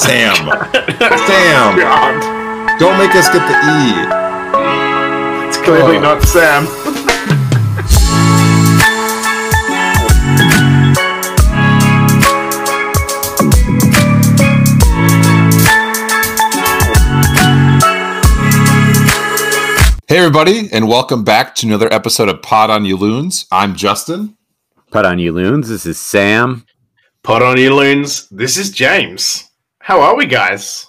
Sam. Sam. God, Don't make us get the E. it's clearly Oh. not Sam. Hey, everybody, and welcome back to another episode of Pod on You Loons. I'm Justyn. Pod on you loons. This is Sam. Pod on you loons. This is James. How are we, guys?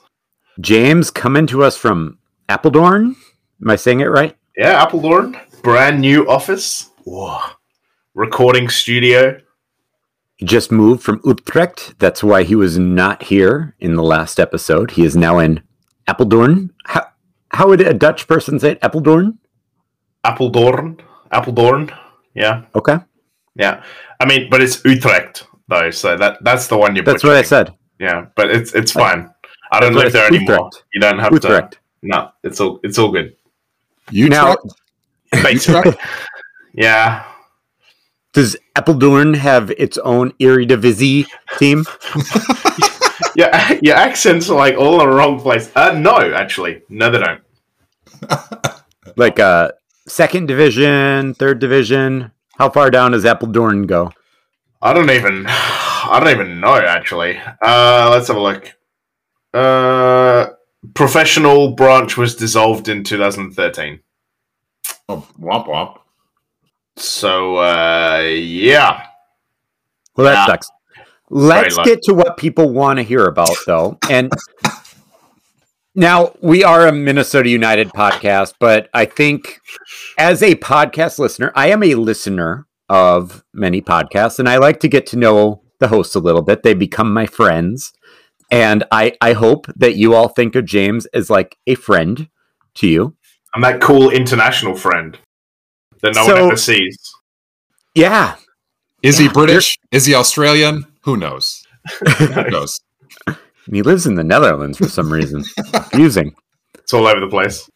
James coming to us from Apeldoorn. Am I saying it right? Yeah, Apeldoorn, brand new office. Whoa. Recording studio. He just moved from Utrecht. That's why he was not here in the last episode. He is now in Apeldoorn. How, how would a Dutch person say it? Apeldoorn? Apeldoorn. Apeldoorn. Yeah, Okay. yeah. I mean, but it's Utrecht though, so that that's the one you're. That's what I said. Yeah, but it's it's fine. I don't But live there it's anymore. Utrecht. You don't have Utrecht. to. No, it's all it's all good. You Now- Basically, yeah. Does Apeldoorn have its own Eredivisie team? Yeah, your accents are like all in the wrong place. Uh, no, actually, no, they don't. Like uh, second division, third division? How far down does Apeldoorn go? I don't even, I don't even know. Actually, uh, let's have a look. Uh, professional branch was dissolved in 2013. Oh, womp womp. So, uh, yeah, Well, that Yeah. sucks. Let's get to what people want to hear about, though. And now we are a Minnesota United podcast, but I think as a podcast listener, I am a listener of many podcasts, and I like to get to know the hosts a little bit. They become my friends. And I, I hope that you all think of James as like a friend to you. I'm that cool international friend that no So- one ever sees. Yeah. Is he British? Is he Australian? Who knows? Who knows? He lives in the Netherlands for some reason. Confusing. It's all over the place.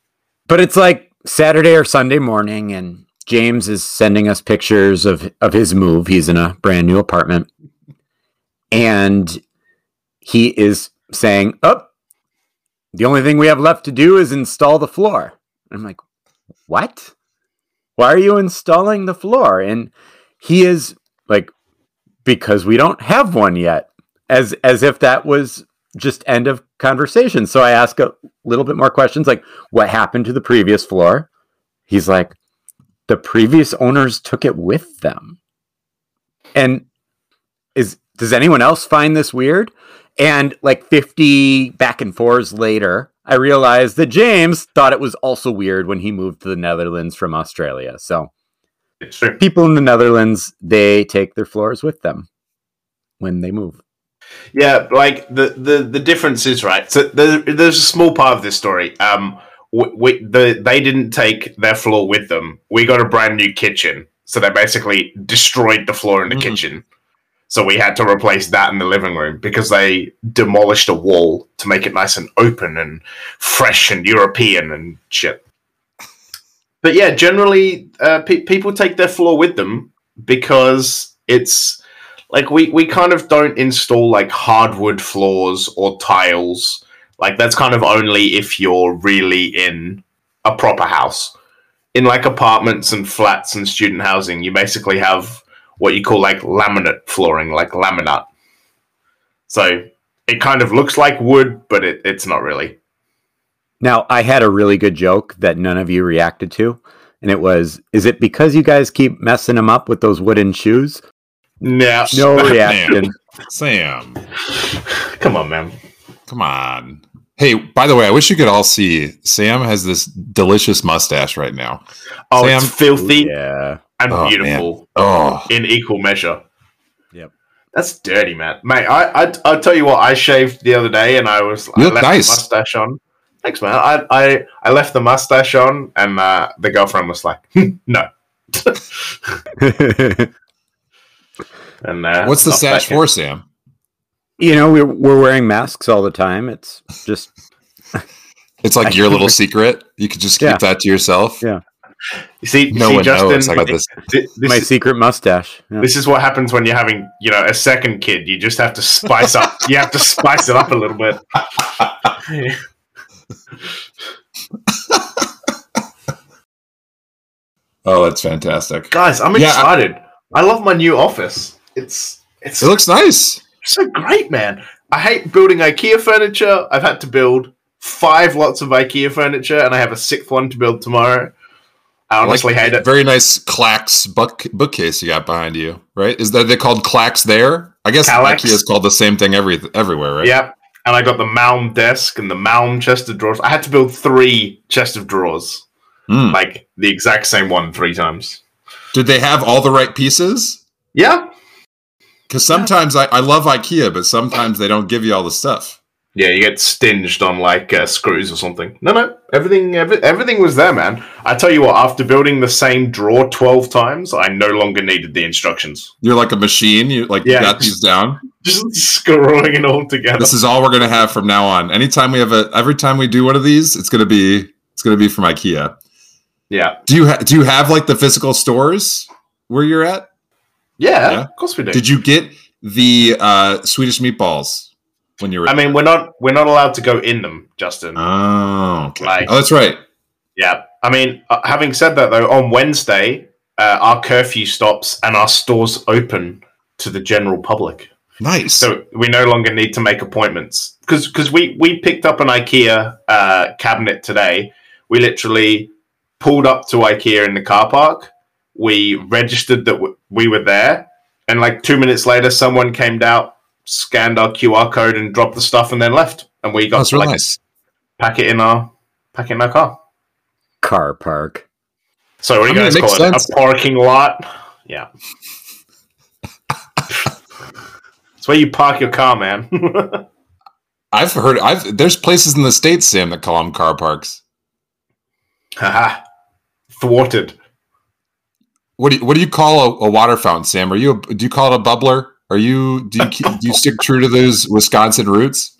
But it's like Saturday or Sunday morning, and James is sending us pictures of, of his move. He's in a brand new apartment. And he is saying, Oh, the only thing we have left to do is install the floor. I'm like, What? Why are you installing the floor? And he is like, Because we don't have one yet. As as if that was just end of conversation. So I ask a little bit more questions like what happened to the previous floor? He's like, the previous owners took it with them. And is does anyone else find this weird? And like 50 back and forths later, I realized that James thought it was also weird when he moved to the Netherlands from Australia. So It's true. people in the Netherlands, they take their floors with them when they move. Yeah, like the the the difference is right. So there, there's a small part of this story. Um, we, we the they didn't take their floor with them. We got a brand new kitchen, so they basically destroyed the floor in the Mhm. kitchen. So we had to replace that in the living room because they demolished a wall to make it nice and open and fresh and European and shit. But yeah, generally, uh, pe- people take their floor with them because it's like we we kind of don't install like hardwood floors or tiles like that's kind of only if you're really in a proper house in like apartments and flats and student housing you basically have what you call like laminate flooring like laminate so it kind of looks like wood but it, it's not really Now, I had a really good joke that none of you reacted to, and it was, "Is it because you guys keep messing them up with those wooden shoes?" no No reaction. Sam, come on man come on. Hey, by the way, I wish you could all see Sam has this delicious mustache right now. oh Sam- it's filthy yeah. and Oh, beautiful Oh, in equal measure. Yep. That's dirty, man. Mate, I, I I'll tell you what. I shaved the other day, and I was I You look left nice. the mustache on. Thanks, man. I I, I left the mustache on, and uh, the girlfriend was like, "Hmm, "No." And uh, what's the not sash for, Sam? You know, we're we're wearing masks all the time. It's just It's like your little secret. You could just keep Yeah. that to yourself. Yeah. You see, No see one Justyn, knows. I got this. this, My is, secret mustache. Yeah. this is what happens when you're having, you know, a second kid. You just have to spice up. You have to spice it up a little bit. Oh, that's fantastic. Guys, I'm Yeah, I- excited. I love my new office. It's it's It looks nice. So great, man. I hate building IKEA furniture. I've had to build five lots of IKEA furniture, and I have a sixth one to build tomorrow. I honestly like, hate it. Very nice Clacks book bookcase you got behind you, right? Is that they called Clacks there? I guess Kallax. IKEA is called the same thing every everywhere, right? Yep. And I got the Malm desk and the Malm chest of drawers. I had to build three chest of drawers, Hmm. like the exact same one three times. Did they have all the right pieces? Yeah. Because sometimes I, I love IKEA, but sometimes they don't give you all the stuff. Yeah, you get stinged on like uh, screws or something. No, no, everything, every, everything was there, man. I tell you what, after building the same drawer twelve times, I no longer needed the instructions. You're like a machine. You like Yeah. you got these down. Just screwing it all together. This is all we're gonna have from now on. Anytime we have a, every time we do one of these, it's gonna be it's gonna be from IKEA. yeah. Do you ha- do you have like the physical stores where you're at? Yeah, Yeah. of course we do. Did you get the uh, Swedish meatballs when you were? I mean, we're not we're not allowed to go in them, Justyn. oh, okay. Like- oh, that's right. Yeah. I mean, uh, having said that, though, on Wednesday, uh, our curfew stops and our stores open to the general public. Nice. So we no longer need to make appointments because because we we picked up an IKEA uh, cabinet today. We literally pulled up to IKEA in the car park. We registered that w- we were there, and like two minutes later, someone came out, scanned our QR code, and dropped the stuff, and then left. And we got that's to really like nice. pack it in our packet in our car. Car park. So what do I you mean, guys makes call it? sense. A parking lot? Yeah. it's where you park your car, man. I've heard. I've there's places in the states, Sam, that call them car parks. Haha. Thwarted. What do you, what do you call a, a water fountain, Sam? Are you a, do you call it a bubbler? Are you do you keep, do you stick true to those Wisconsin roots?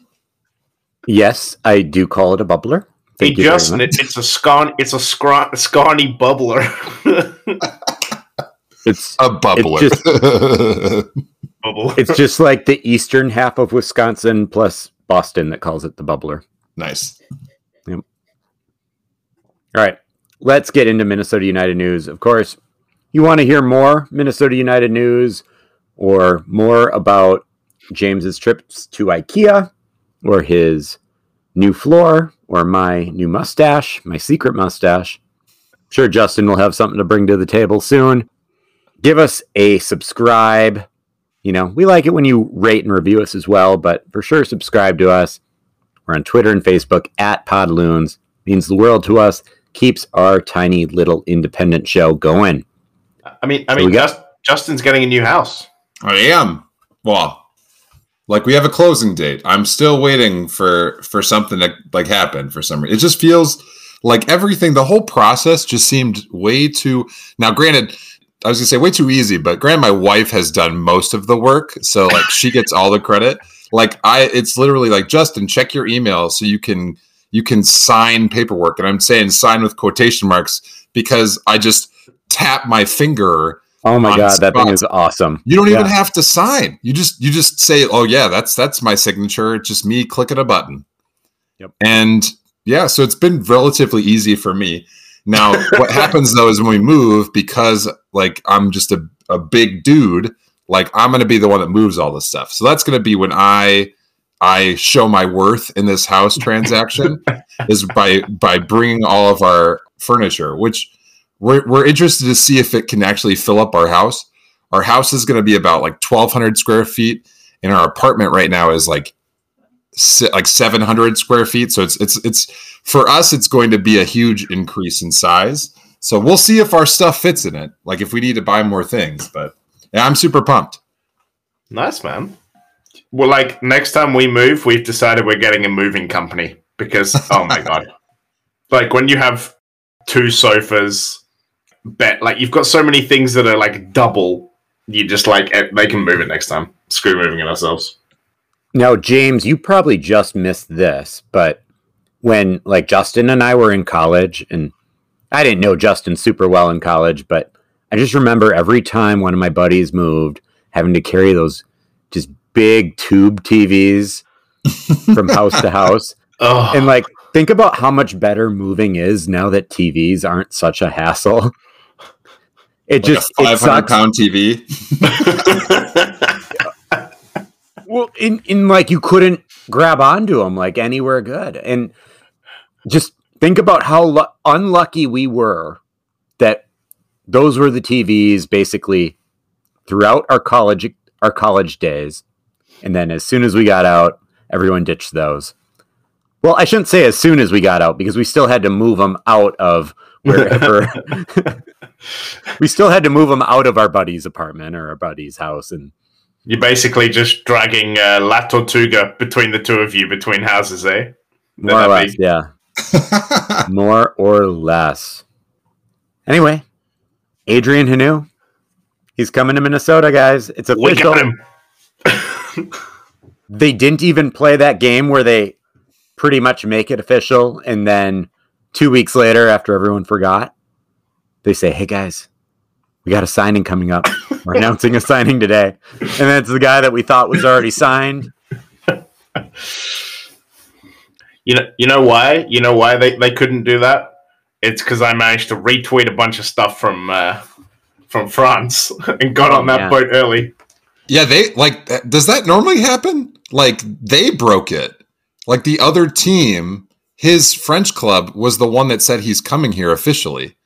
Yes, I do call it a bubbler. Hey, Thank you Justyn, it, it's a scarn, it's a scra- scarny bubbler. It's A bubbler. Bubble. it's just like the eastern half of Wisconsin plus Boston that calls it the bubbler. nice. All right, let's get into Minnesota United news. Of course, you want to hear more Minnesota United news or more about James's trips to IKEA or his new floor or my new mustache, my secret mustache. Sure, Justyn will have something to bring to the table soon. Give us a subscribe. You know, we like it when you rate and review us as well, but for sure, subscribe to us. We're on Twitter and Facebook at Podloons. Means the world to us. Keeps our tiny little independent show going. I mean, I mean, Just, Justyn's getting a new house. I am. Well, like we have a closing date. I'm still waiting for for something to like happen for some reason. It just feels like everything. The whole process just seemed way too. Now, granted, I was gonna say way too easy, but granted, my wife has done most of the work, so like she gets all the credit. Like I, it's literally like Justyn, check your email so you can you can sign paperwork, and I'm saying sign with quotation marks because I just tap my finger Oh my god, that thing is awesome. you don't even have to sign. You just you just say, "Oh yeah, that's that's my signature." It's just me clicking a button. Yep. And yeah, so it's been relatively easy for me. Now, what happens though is when we move, because like I'm just a, a big dude, like I'm going to be the one that moves all this stuff. So that's going to be when I I show my worth in this house transaction is by by bringing all of our furniture, which we're we're interested to see if it can actually fill up our house. Our house is going to be about like 1,200 square feet, and our apartment right now is like like 700 square feet. So it's it's it's for us, it's going to be a huge increase in size. So we'll see if our stuff fits in it. Like if we need to buy more things, but yeah, I'm super pumped. Nice, man. Well, like next time we move, we've decided we're getting a moving company because, oh my god, like when you have two sofas, bet like you've got so many things that are like double. You just like eh, they can move it next time. Screw moving it ourselves. Now, James, you probably just missed this, but when like Justyn and I were in college, and I didn't know Justyn super well in college, but I just remember every time one of my buddies moved, having to carry those just big tube TVs from house to house. Oh, And like, think about how much better moving is now that TVs aren't such a hassle. It Like just 500 sucks. pound TV. Well, in in like you couldn't grab onto them like anywhere good, and just think about how lu- unlucky we were that those were the TVs basically throughout our college our college days, and then as soon as we got out, everyone ditched those. Well, I shouldn't say as soon as we got out because we still had to move them out of wherever. we still had to move them out of our buddy's apartment or our buddy's house, and You're basically just dragging uh, La Tortuga between the two of you between houses, eh? more or less, be- yeah. More or less. Anyway, Adrian Hunou. He's coming to Minnesota, guys. It's We official. got him. They didn't even play that game where they pretty much make it official. And then two weeks later, after everyone forgot, they say, Hey, guys, we got a signing coming up. We're announcing a signing today. And then it's the guy that we thought was already signed. You know, you know why? You know why they, they couldn't do that? It's because I managed to retweet a bunch of stuff from uh, from France and got on that Yeah. boat early. yeah, they like. Does that normally happen? Like they broke it. Like the other team, his French club was the one that said he's coming here officially.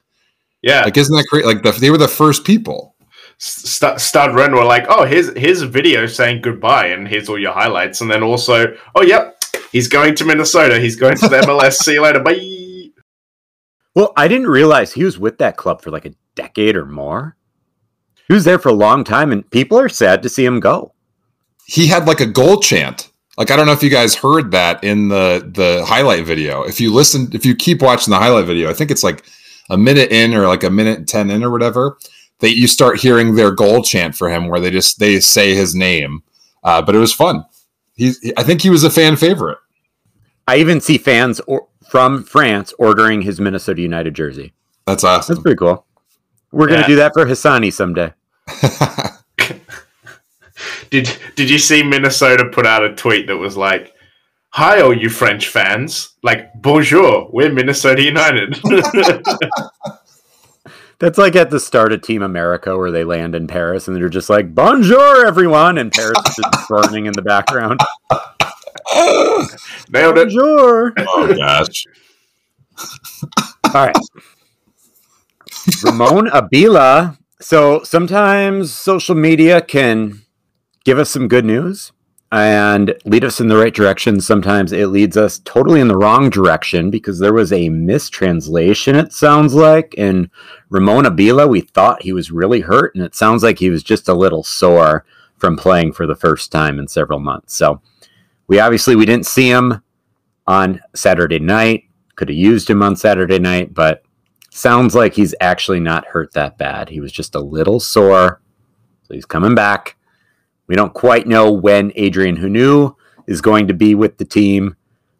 Yeah, Like, isn't that great? Like the, they were the first people. St- Stade Rennes were like, "Oh, here's here's a video saying goodbye, and here's all your highlights." And then also, "Oh, yep, he's going to Minnesota. He's going to the MLS. See you later. Bye." Well, I didn't realize he was with that club for like a decade or more. He was there for a long time, and people are sad to see him go. he had like a goal chant. Like I don't know if you guys heard that in the the highlight video. If you listen, if you keep watching the highlight video, I think it's like a minute in or like a minute ten in or whatever. That you start hearing their goal chant for him, where they just they say his name. Uh, but it was fun. He's I think he was a fan favorite. I even see fans or, from France ordering his Minnesota United jersey. That's awesome. That's pretty cool. We're going to do that for Hassani someday. Did Did you see Minnesota put out a tweet that was like, "Hi, all you French fans! Like, bonjour, we're Minnesota United." That's like at the start of Team America where they land in Paris and they're just like, bonjour, everyone. And Paris is just burning in the background. Nailed it. Bonjour. oh gosh. All right. Ramon Abila. So sometimes social media can give us some good news and lead us in the right direction. Sometimes it leads us totally in the wrong direction because there was a mistranslation, it sounds like. And Ramon Abila, we thought he was really hurt, and it sounds like he was just a little sore from playing for the first time in several months. So we obviously we didn't see him on Saturday night. Could have used him on Saturday night, but sounds like he's actually not hurt that bad. He was just a little sore. So he's coming back. We don't quite know when Adrian Hunou is going to be with the team.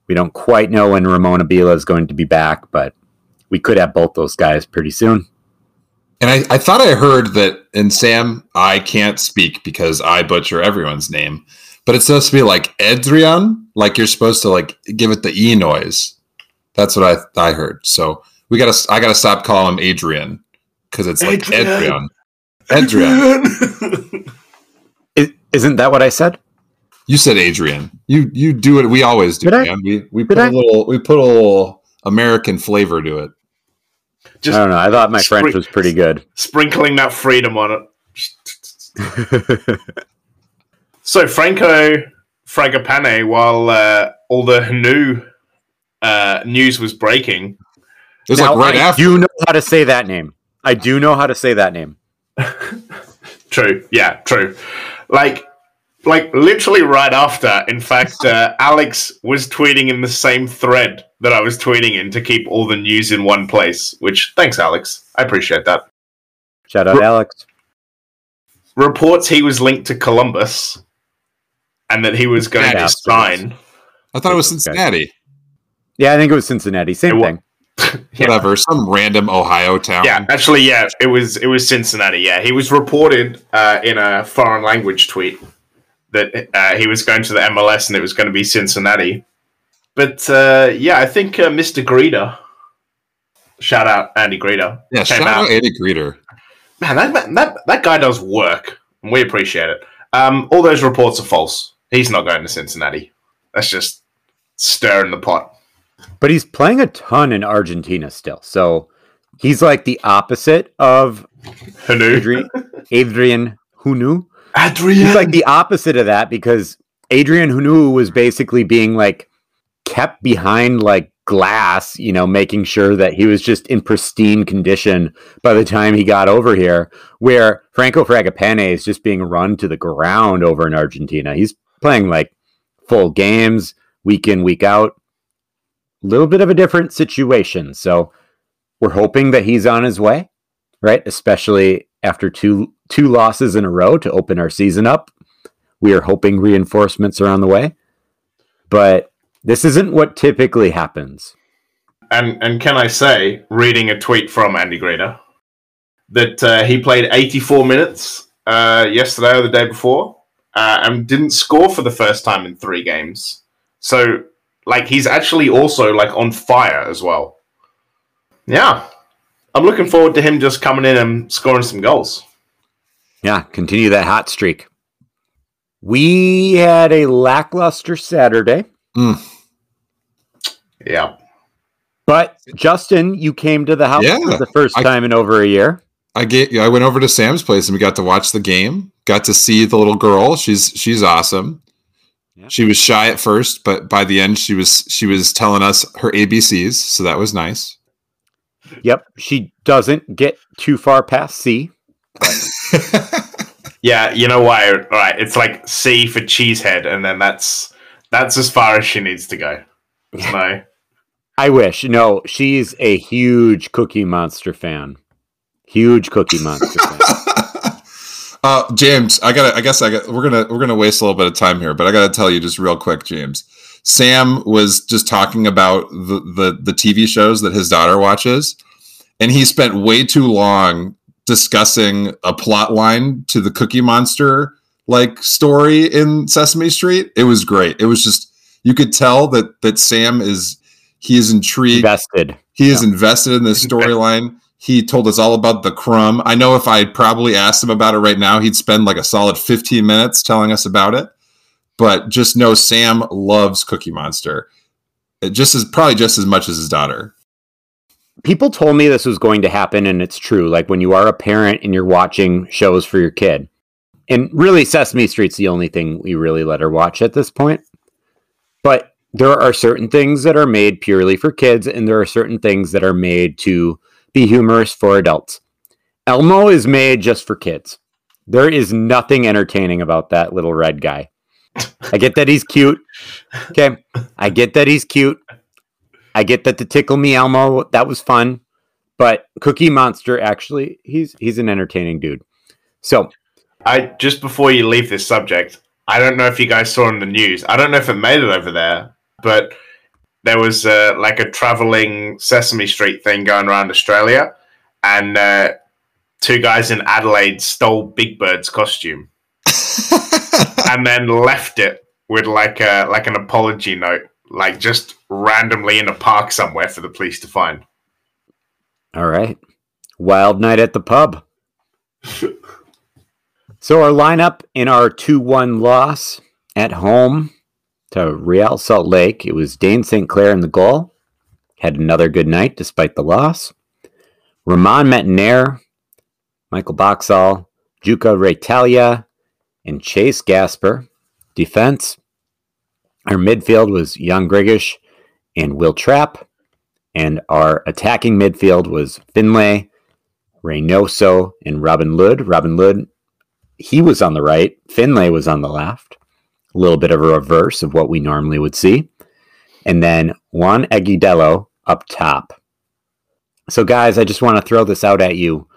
We don't quite know when Ramon Abila is going to be back, but we could have both those guys pretty soon. And I, I thought I heard that, and Sam, I can't speak because I butcher everyone's name, but it's supposed to be like Adrian, like you're supposed to like give it the E noise. That's what I I heard. So we gotta, I gotta stop calling him Adrian because it's like Adrian. Adrian. Adrian, is isn't that what I said? you said Adrian. You you do it. We always do, I? man. We we Did put a I? little we put a little American flavor to it. I don't know. I thought my French was pretty good. sprinkling that freedom on it. So Franco Fragapane, while uh, all the Hunou uh, news was breaking, It was Now, like right I after. do know how to say that name. I do know how to say that name. True. Yeah, true. Like, like literally right after. In fact, uh, Alex was tweeting in the same thread that I was tweeting in to keep all the news in one place. Which, thanks, Alex. I appreciate that. Shout out, Alex. Reports he was linked to Columbus, and that he was going to sign. I thought it was Cincinnati. Yeah, I think it was Cincinnati. Same It thing. Yeah. whatever, some random Ohio town. Yeah, actually, yeah, it was it was Cincinnati. Yeah, he was reported uh, in a foreign language tweet that uh, he was going to the MLS and it was going to be Cincinnati. But uh, yeah, I think uh, Mr. Greder, shout out Andy Greder, yeah. Shout out. out Eddie Greder. Man, that, that that that guy does work, and we appreciate it. Um, all those reports are false. He's not going to Cincinnati. That's just stirring the pot. But he's playing a ton in Argentina still. So he's like the opposite of Adrian, Adrian Hunou. Adrian. He's like the opposite of that because Adrian Hunou was basically being like kept behind like glass, you know, making sure that he was just in pristine condition by the time he got over here. Where Franco Fragapane is just being run to the ground over in Argentina. He's playing like full games, week in, week out. Little bit of a different situation. So we're hoping that he's on his way, right? Especially after two two losses in a row to open our season up. We are hoping reinforcements are on the way. But this isn't what typically happens. And and can I say, reading a tweet from Andy Greder, that uh, he played 84 minutes uh, yesterday or the day before, uh, and didn't score for the first time in three games. So, like, he's actually also like on fire as well. Yeah, I'm looking forward to him just coming in and scoring some goals. Yeah, continue that hot streak. We had a lackluster Saturday, Mm. Yeah, but Justyn, you came to the house Yeah, for the first I- time in over a year. I get. I went over to Sam's place and we got to watch the game. Got to see the little girl. She's she's awesome. Yeah. She was shy at first, but by the end, she was she was telling us her ABCs, so that was nice. Yep, she doesn't get too far past C. yeah. You know why? All right, it's like C for cheesehead, and then that's that's as far as she needs to go. There's no. I wish. No, she's a huge Cookie Monster fan. Huge Cookie Monster fan. uh, James, I gotta. I guess I got. We're gonna we're gonna waste a little bit of time here, but I gotta tell you just real quick, James. Sam was just talking about the the, the TV shows that his daughter watches, and he spent way too long discussing a plot line to the Cookie Monster like story in Sesame Street. It was great. It was just you could tell that that Sam is he is intrigued. Invested. He is invested in this storyline. He told us all about the crumb. I know if I probably asked him about it right now, he'd spend like a solid 15 minutes telling us about it. But just know Sam loves Cookie Monster. It just as probably just as much as his daughter. People told me this was going to happen, and it's true. Like when you are a parent and you're watching shows for your kid, and really Sesame Street's the only thing we really let her watch at this point. But there are certain things that are made purely for kids, and there are certain things that are made to be humorous for adults. Elmo is made just for kids. There is nothing entertaining about that little red guy. I get that he's cute. Okay. I get that he's cute. I get that the tickle me Elmo, that was fun. But Cookie Monster actually, he's he's an entertaining dude. So I just before you leave this subject, I don't know if you guys saw in the news. I don't know if it made it over there, but there was uh, like a traveling Sesame Street thing going around Australia, and uh, two guys in Adelaide stole Big Bird's costume and then left it with like a like an apology note, like just randomly in a park somewhere for the police to find. All right. Wild night at the pub. so our lineup in our 2-1 loss at home to Real Salt Lake, it was Dayne St. Clair in the goal. Had another good night despite the loss. Romain Métanire, Michael Boxall, Jukka Raitala, and Chase Gasper. Defense. Our midfield was Jan Gregus and Wil Trapp. And our attacking midfield was Finlay, Reynoso, and Robin Lod. Robin Lod, he was on the right. Finlay was on the left. A little bit of a reverse of what we normally would see. And then Juan Agudelo up top. So, guys, I just want to throw this out at you.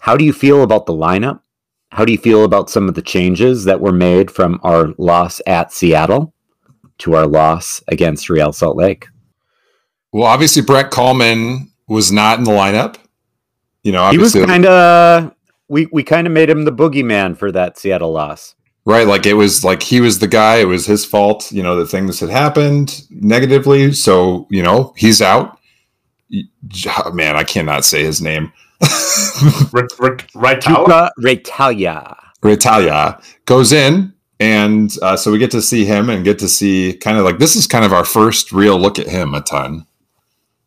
How do you feel about the lineup? How do you feel about some of the changes that were made from our loss at Seattle to our loss against Real Salt Lake? Well, obviously Brent Kallman was not in the lineup. You know, He was kind of we we kind of made him the boogeyman for that Seattle loss. Right? Like it was like he was the guy. It was his fault. You know, that things had happened negatively. So you know, he's out. Man, I cannot say his name. R- R- right, Tyler? Tuca Raitala. Raitala goes in, and uh, so we get to see him and get to see kind of like this is kind of our first real look at him a ton.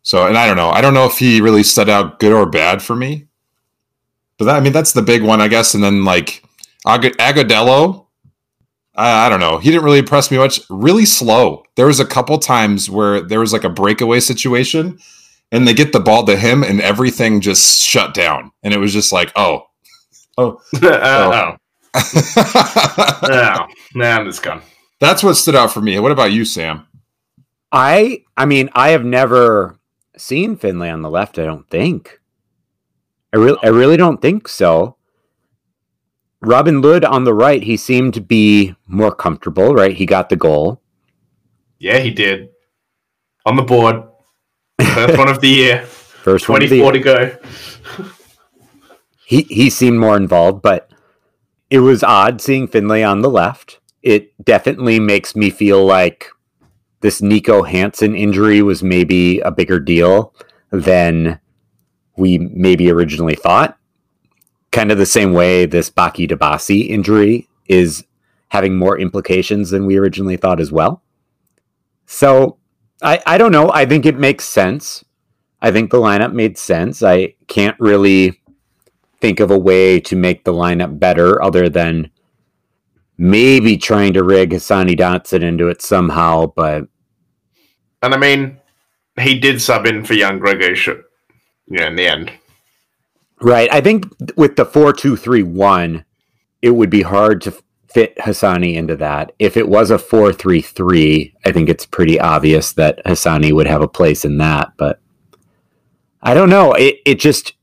So, and I don't know, I don't know if he really stood out good or bad for me, but that, I mean that's the big one, I guess. And then like Ag- Agudelo, I, I don't know, he didn't really impress me much. Really slow. There was a couple times where there was like a breakaway situation, and they get the ball to him, and everything just shut down, and it was just like, oh. uh, oh. Oh, nah, I'm just gone. That's what stood out for me. What about you, Sam? I I mean I have never seen Finlay on the left. I don't think. I really I really don't think so. Robin Lod on the right, he seemed to be more comfortable. Right, he got the goal. Yeah, he did. On the board. First one of the year. First one of the- 24 to go. he he seemed more involved, but it was odd seeing Finlay on the left. It definitely makes me feel like this Niko Hansen injury was maybe a bigger deal than we maybe originally thought. Kind of the same way this Bakaye Dibassy injury is having more implications than we originally thought as well. So I, I don't know. I think it makes sense. I think the lineup made sense. I can't really think of a way to make the lineup better other than maybe trying to rig Hassani Dotson into it somehow, but And I mean, he did sub in for young Gregor, Sh- yeah, in the end. Right. I think with the four two three one, it would be hard to fit Hassani into that. If it was a four three three, I think it's pretty obvious that Hassani would have a place in that, but I don't know. It it just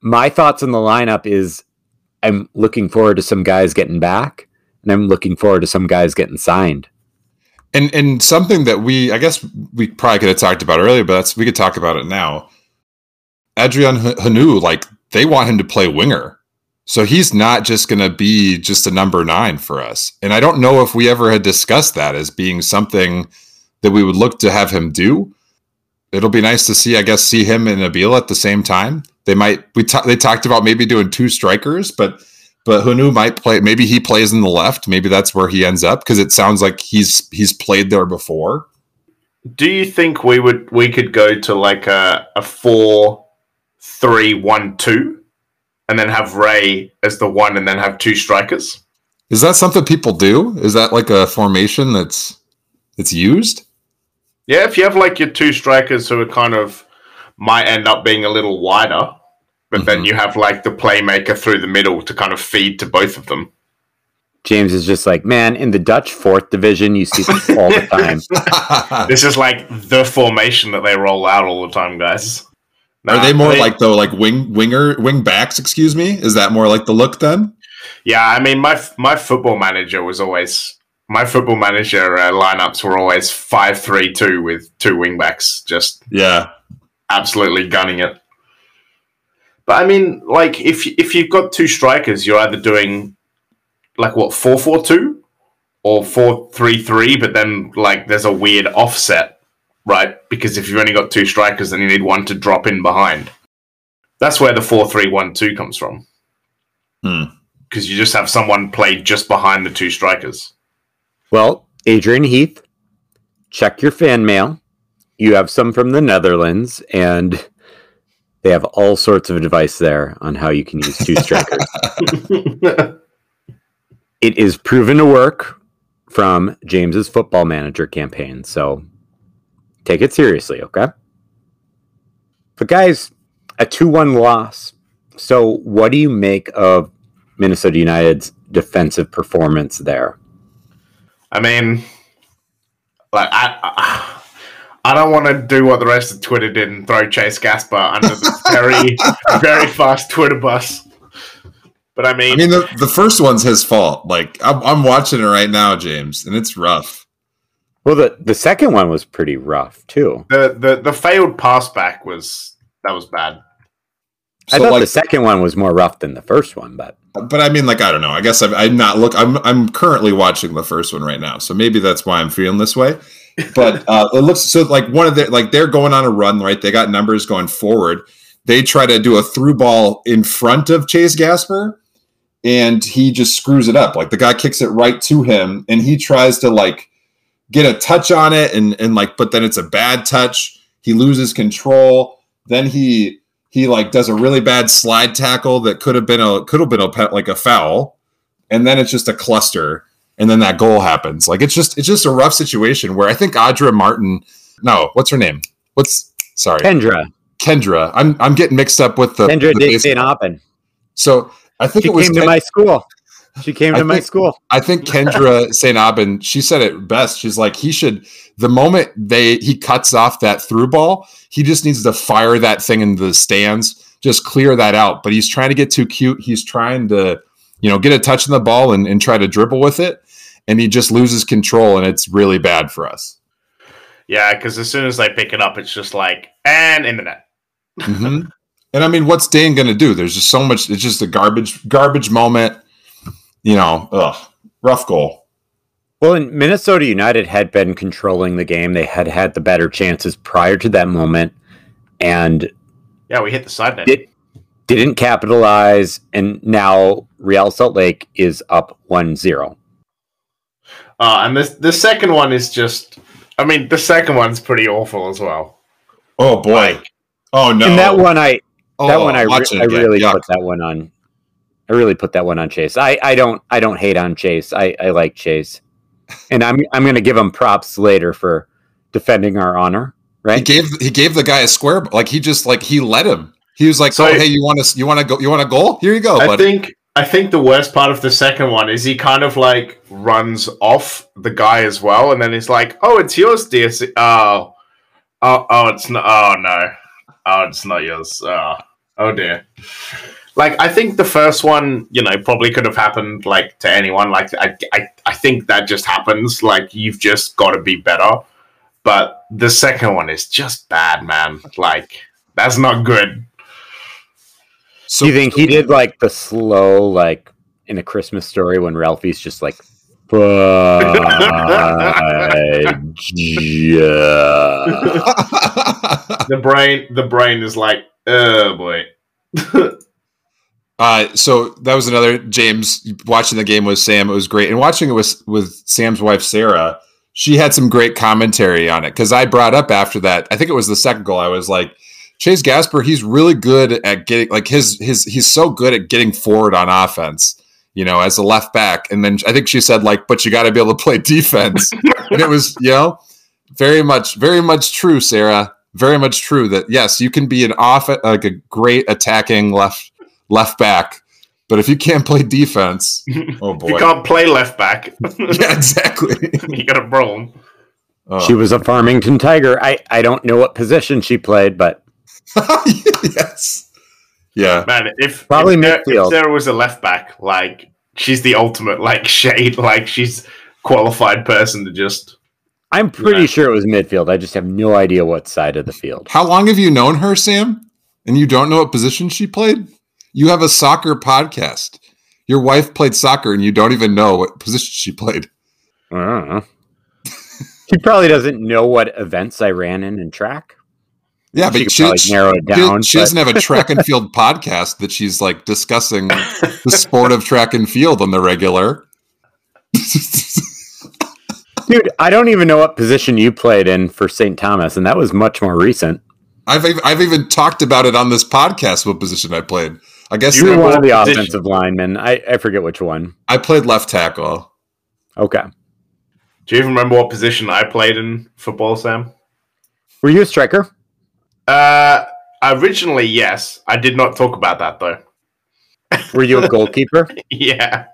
my thoughts on the lineup is I'm looking forward to some guys getting back and I'm looking forward to some guys getting signed. And and something that we I guess we probably could have talked about earlier, but we could talk about it now. Adrian Hunou, like they want him to play winger. So he's not just going to be just a number 9 for us. And I don't know if we ever had discussed that as being something that we would look to have him do. It'll be nice to see I guess see him and Abila at the same time. They might we ta- they talked about maybe doing two strikers, but but Hunou might play. Maybe he plays in the left. Maybe that's where he ends up because it sounds like he's he's played there before. Do you think we would we could go to like a, a four three one two and then have Ray as the one and then have two strikers? Is that something people do? Is that like a formation that's that's used? Yeah, if you have like your two strikers who are kind of might end up being a little wider, but then Mhm. you have like the playmaker through the middle to kind of feed to both of them. James is just like, man, in the Dutch fourth division, you see this all the time. This is like the formation that they roll out all the time, guys. Are they more like though like wing winger wing backs? Excuse me. Is that more like the look then? Yeah, I mean, my my football manager was always my football manager uh, lineups were always five three two with two wing backs. just Yeah. absolutely gunning it. But I mean, like if if you've got two strikers, you're either doing like what four four two or four three three, but then like there's a weird offset, right? Because if you've only got two strikers, then you need one to drop in behind. That's where the four three one two comes from. Hmm. Because you just have someone play just behind the two strikers. Well, Adrian Heath, check your fan mail. You have some from the Netherlands, and they have all sorts of advice there on how you can use two strikers. it is proven to work from James's football manager campaign, so take it seriously, okay? But guys, a 2-1 loss. So what do you make of Minnesota United's defensive performance there? I mean, like I, I, I don't want to do what the rest of Twitter did and throw Chase Gasper under the very, very fast Twitter bus. But I mean, I mean the the first one's his fault. Like I'm I'm watching it right now, James, and it's rough. Well, the the second one was pretty rough too. The the the failed pass back was that was bad. I thought like- the second one was more rough than the first one, but but I mean, like, I don't know. I guess I'm, I'm not look. I'm I'm currently watching the first one right now, so maybe that's why I'm feeling this way. But uh, it looks so like one of their like they're going on a run, right? They got numbers going forward. They try to do a through ball in front of Chase Gasper, and he just screws it up. Like the guy kicks it right to him, and he tries to like get a touch on it, and and like, but then it's a bad touch. He loses control. Then he he like does a really bad slide tackle that could have been a could have been a like a foul, and then it's just a cluster, and then that goal happens. Like it's just it's just a rough situation where I think Audra Martin, no, what's her name? What's sorry, Kyndra, Kyndra. I'm I'm getting mixed up with the, Kyndra the did base- St. Aubin. So I think She it was came to my school. She came I to my school. I think Kyndra St. Aubin, she said it best. She's like, he should the moment they he cuts off that through ball, he just needs to fire that thing into the stands, just clear that out. But he's trying to get too cute. He's trying to, you know, get a touch on the ball and, and try to dribble with it. And he just loses control and it's really bad for us. Yeah, because as soon as they pick it up, it's just like and in the net. Mhm. and I mean, what's Dayne gonna do? There's just so much, it's just a garbage, garbage moment. You know, ugh, rough goal. Well, and Minnesota United had been controlling the game. They had had the better chances prior to that moment and Yeah, we hit the side net. Did- didn't capitalize. And now Real Salt Lake is up 1 0. Uh, and this the second one is just. I mean, the second one's pretty awful as well. Oh boy. Like, Oh no. And that one, I that Oh, one, I, re- I really Yuck. put that one on. I really put that one on Chase. I, I don't I don't hate on Chase. I, I like Chase, and I'm I'm going to give him props later for defending our honor. Right? He gave he gave the guy a square like he just like he let him. He was like, So- "Oh, hey, you want to you want to go you want a goal? Here you go, I buddy." think I think the worst part of the second one is he kind of like runs off the guy as well, and then he's like, "Oh, it's yours, dear." C- Oh, oh, oh, it's not. Oh no, oh, it's not yours. Oh, oh dear. Like I think the first one, you know, probably could have happened like to anyone. Like I, I, I think that just happens. Like you've just got to be better. But the second one is just bad, man. Like that's not good. so you think he did like the slow like in a Christmas story when Ralphie's just like fudge. the brain the brain is like oh boy uh so that was another James watching the game with Sam. It was great. And watching it with with Sam's wife Sarah, she had some great commentary on it cuz I brought up after that. I think it was the second goal. I was like Chase Gasper, he's really good at getting like his his he's so good at getting forward on offense, you know, as a left back. And then I think she said like, but you got to be able to play defense. and it was, you know, very much, very much true, Sarah. Very much true that yes, you can be an off like a great attacking left left back, but if you can't play defense, oh if boy, you can't play left back yeah, exactly. you got a problem Oh. Uh. she was a Farmington Tiger. I I don't know what position she played, but yes, yeah. man if Probably if there, if there was a left back like she's the ultimate like shade like she's qualified person to just I'm pretty Yeah. sure it was midfield. I just have no idea what side of the field. How long have you known her, Sam? And you don't know what position she played? You have a soccer podcast. Your wife played soccer and you don't even know what position she played. I don't know. she probably doesn't know what events I ran in in track. Yeah, she but she, she, narrow it she- down. she but- doesn't have a track and field podcast that she's like discussing the sport of track and field on the regular. Dude, I don't even know what position you played in for St. Thomas, and that was much more recent. I've I've even talked about it on this podcast. What position I played? I guess You You were one of the position- offensive linemen. I, I forget which one. I played left tackle. Okay. do you even remember what position i played in football sam Were you a striker? uh originally yes i did not talk about that though Were you a goalkeeper? yeah.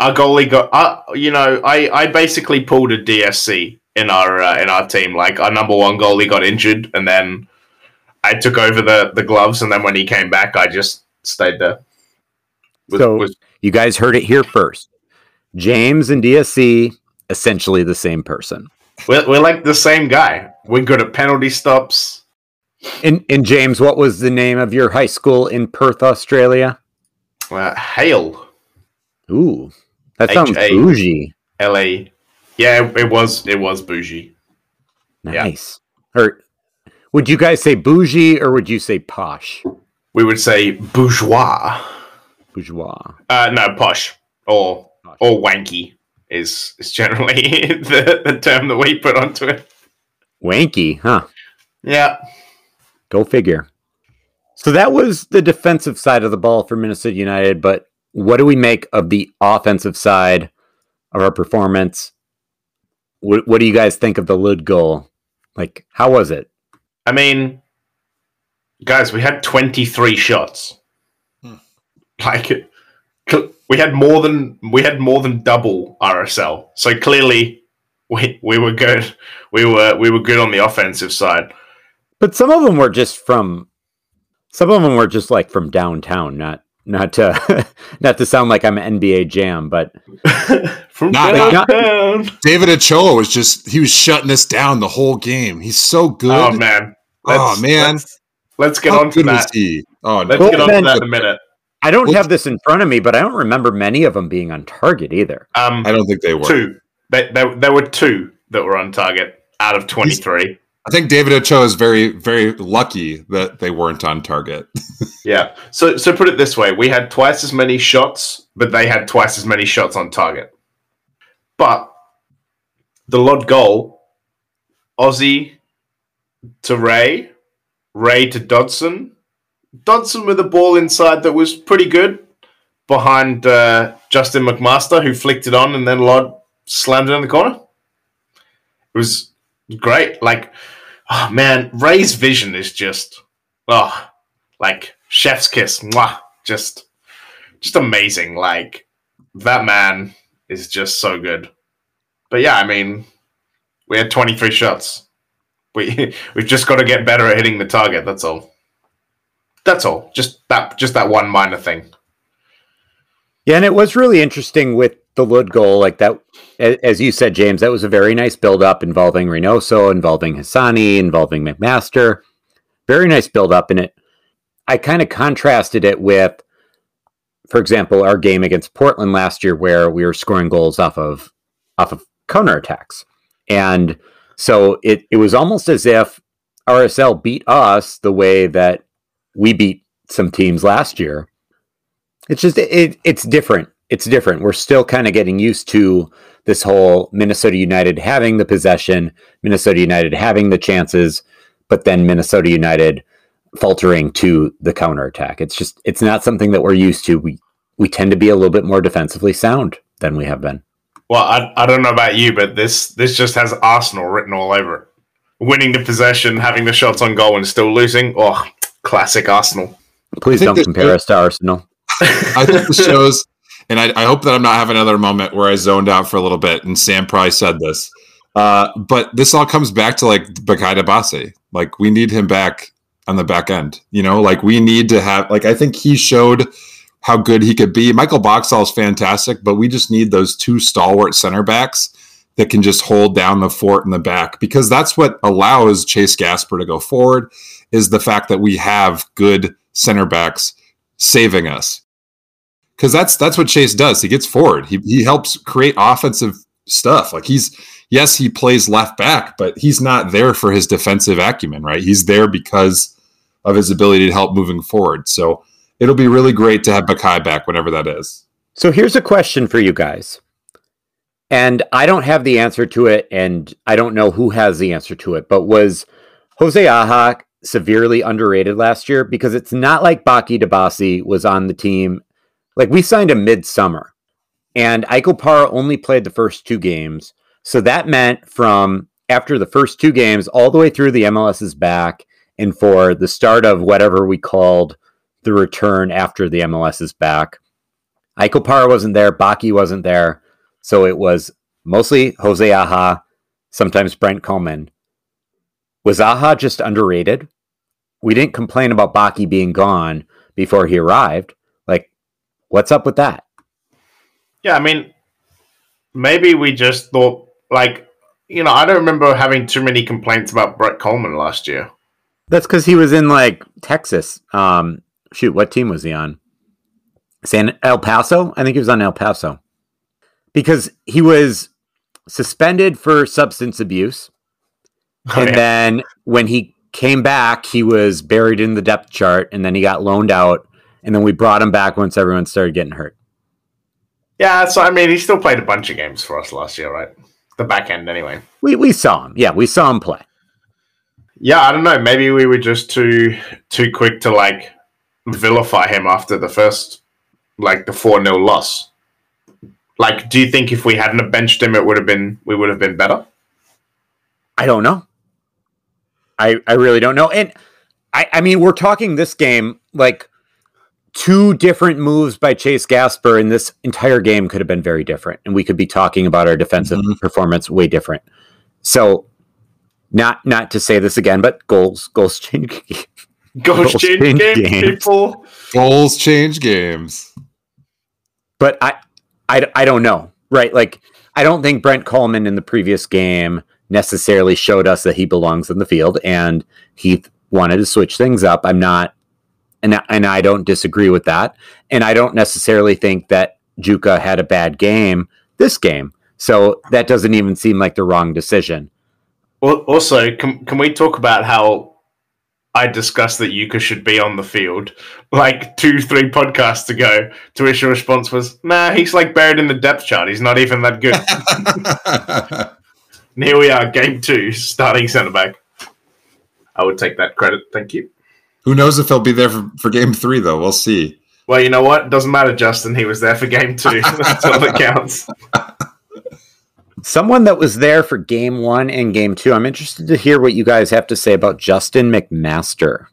Our goalie got, uh, you know, I, I basically pulled a DSC in our uh, in our team. Like our number one goalie got injured, and then I took over the, the gloves, and then when he came back, I just stayed there. Was- So- was- You guys heard it here first. James and DSC essentially the same person. We're, we're like the same guy. We're good at penalty stops. And, and James, what was the name of your high school in Perth, Australia? Uh, Hale. Ooh, that sounds H-A. bougie. LA. Yeah, it was it was bougie. Yeah. Nice. Or would you guys say bougie or would you say posh? We would say bourgeois. Bourgeois. Uh, no, posh or Posh. or wanky is is generally the, the term that we put onto it. Wanky, huh? Yeah. Go figure. So that was the defensive side of the ball for Minnesota United, but what do we make of the offensive side of our performance? What, what do you guys think of the Lod goal? Like, how was it? I mean, guys, we had 23 shots. Hmm. Like we had more than we had more than double RSL. So clearly we we were good. We were we were good on the offensive side. But some of them were just from, some of them were just like from downtown, not not to not to sound like I'm an NBA Jam, but From Not- not- downtown. David Ochoa was just he was shutting us down the whole game. He's so good. Oh man. Oh, man. Let's, let's get How on to good that. Oh, Let's Well, get on to that in a minute. I don't Well- have this in front of me, but I don't remember many of them being on target either. Um, I don't think they were. two. There, there, there were two that were on target out of 23. I think David Ochoa is very, very lucky that they weren't on target. Yeah. So so put it this way: we had twice as many shots, but they had twice as many shots on target. But the Lod goal, Ozzy to Ray, Ray to Dotson, Dotson with a ball inside that was pretty good behind uh, Justin McMaster, who flicked it on, and then Lod slammed it in the corner. It was great. Like, oh man, Ray's vision is just oh like chef's kiss. Mwah, just just amazing. Like that man is just so good. But yeah i mean we had 23 shots. We we've just got to get better at hitting the target that's all. That's all. Just that just that one minor thing Yeah, and it was really interesting with the Lod goal, like that. As you said, James, that was a very nice build up involving Reynoso, involving Hassani, involving McMaster. Very nice build up in it. I kind of contrasted it with, for example, our game against Portland last year, where we were scoring goals off of off of counterattacks, and so it it was almost as if RSL beat us the way that we beat some teams last year. It's just it, it's different. It's different. We're still kind of getting used to this whole Minnesota United having the possession, Minnesota United having the chances, but then Minnesota United faltering to the counterattack. It's just it's not something that we're used to. We we tend to be a little bit more defensively sound than we have been. well i, I don't know about you but this this just has arsenal written all over it winning the possession having the shots on goal and still losing oh classic arsenal Please don't this- compare us to Arsenal. I think the shows, and I, I hope that I'm not having another moment where I zoned out for a little bit. And Sam probably said this, uh, but this all comes back to like Bakaye Dibassy. Like we need him back on the back end. You know, like we need to have. Like I think he showed how good he could be. Michael Boxall is fantastic, but we just need those two stalwart center backs that can just hold down the fort in the back because that's what allows Chase Gasper to go forward. Is the fact that we have good center backs saving us because that's that's what Chase does. He gets forward. He he helps create offensive stuff. Like he's yes, he plays left back, but he's not there for his defensive acumen, right? He's there because of his ability to help moving forward. So it'll be really great to have Bakaye back whenever that is. So here's a question for you guys. And I don't have the answer to it, and I don't know who has the answer to it, but was Jose Aja severely underrated last year? Because it's not like Baki Dibassy was on the team. Like we signed him midsummer, and Ike Opara only played the first two games. So that meant from after the first two games all the way through the MLS's back, and for the start of whatever we called the return after the MLS's back. Ike Opara wasn't there, Baki wasn't there. So it was mostly Jose Aja, sometimes Brent Kallman. Was Aja just underrated? We didn't complain about Baki being gone before he arrived. Like, what's up with that? Yeah, I mean, maybe we just thought like you know I don't remember having too many complaints about Brent Kallman last year. That's because he was in like Texas. Um, shoot, what team was he on? San El Paso? I think he was on El Paso because he was suspended for substance abuse. Oh, and yeah. then when he came back, he was buried in the depth chart and then he got loaned out. And then we brought him back once everyone started getting hurt. Yeah, so I mean, he still played a bunch of games for us last year, right? The back end, anyway. We, we saw him. Yeah, we saw him play. Yeah, I don't know. Maybe we were just too too quick to like vilify him after the first, like the four 0 loss. Like, do you think if we hadn't benched him, it would have been we would have been better? I don't know. I I really don't know. And I I mean, we're talking this game like two different moves by Chase Gasper in this entire game could have been very different, and we could be talking about our defensive Mhm. performance way different. So, not not to say this again, but goals goals change. Goals Goals change change game, games. people. Goals change games. but I, I I don't know, right? Like I don't think Brent Kallman in the previous game necessarily showed us that he belongs in the field, and he wanted to switch things up. I'm not, and I- and I don't disagree with that, and I don't necessarily think that Jukka had a bad game this game. So that doesn't even seem like the wrong decision. Al- Also, can can we talk about how I discussed that Jukka should be on the field like two, three podcasts ago? To which your response was, "Nah, he's like buried in the depth chart. He's not even that good." and here we are, game two, starting centre back. I would take that credit, thank you. Who knows if he'll be there for, for game three, though? We'll see. Well, you know what? Doesn't matter, Justin. He was there for game two. That's all that counts. Someone that was there for game one and game two. I'm interested to hear what you guys have to say about Justin McMaster.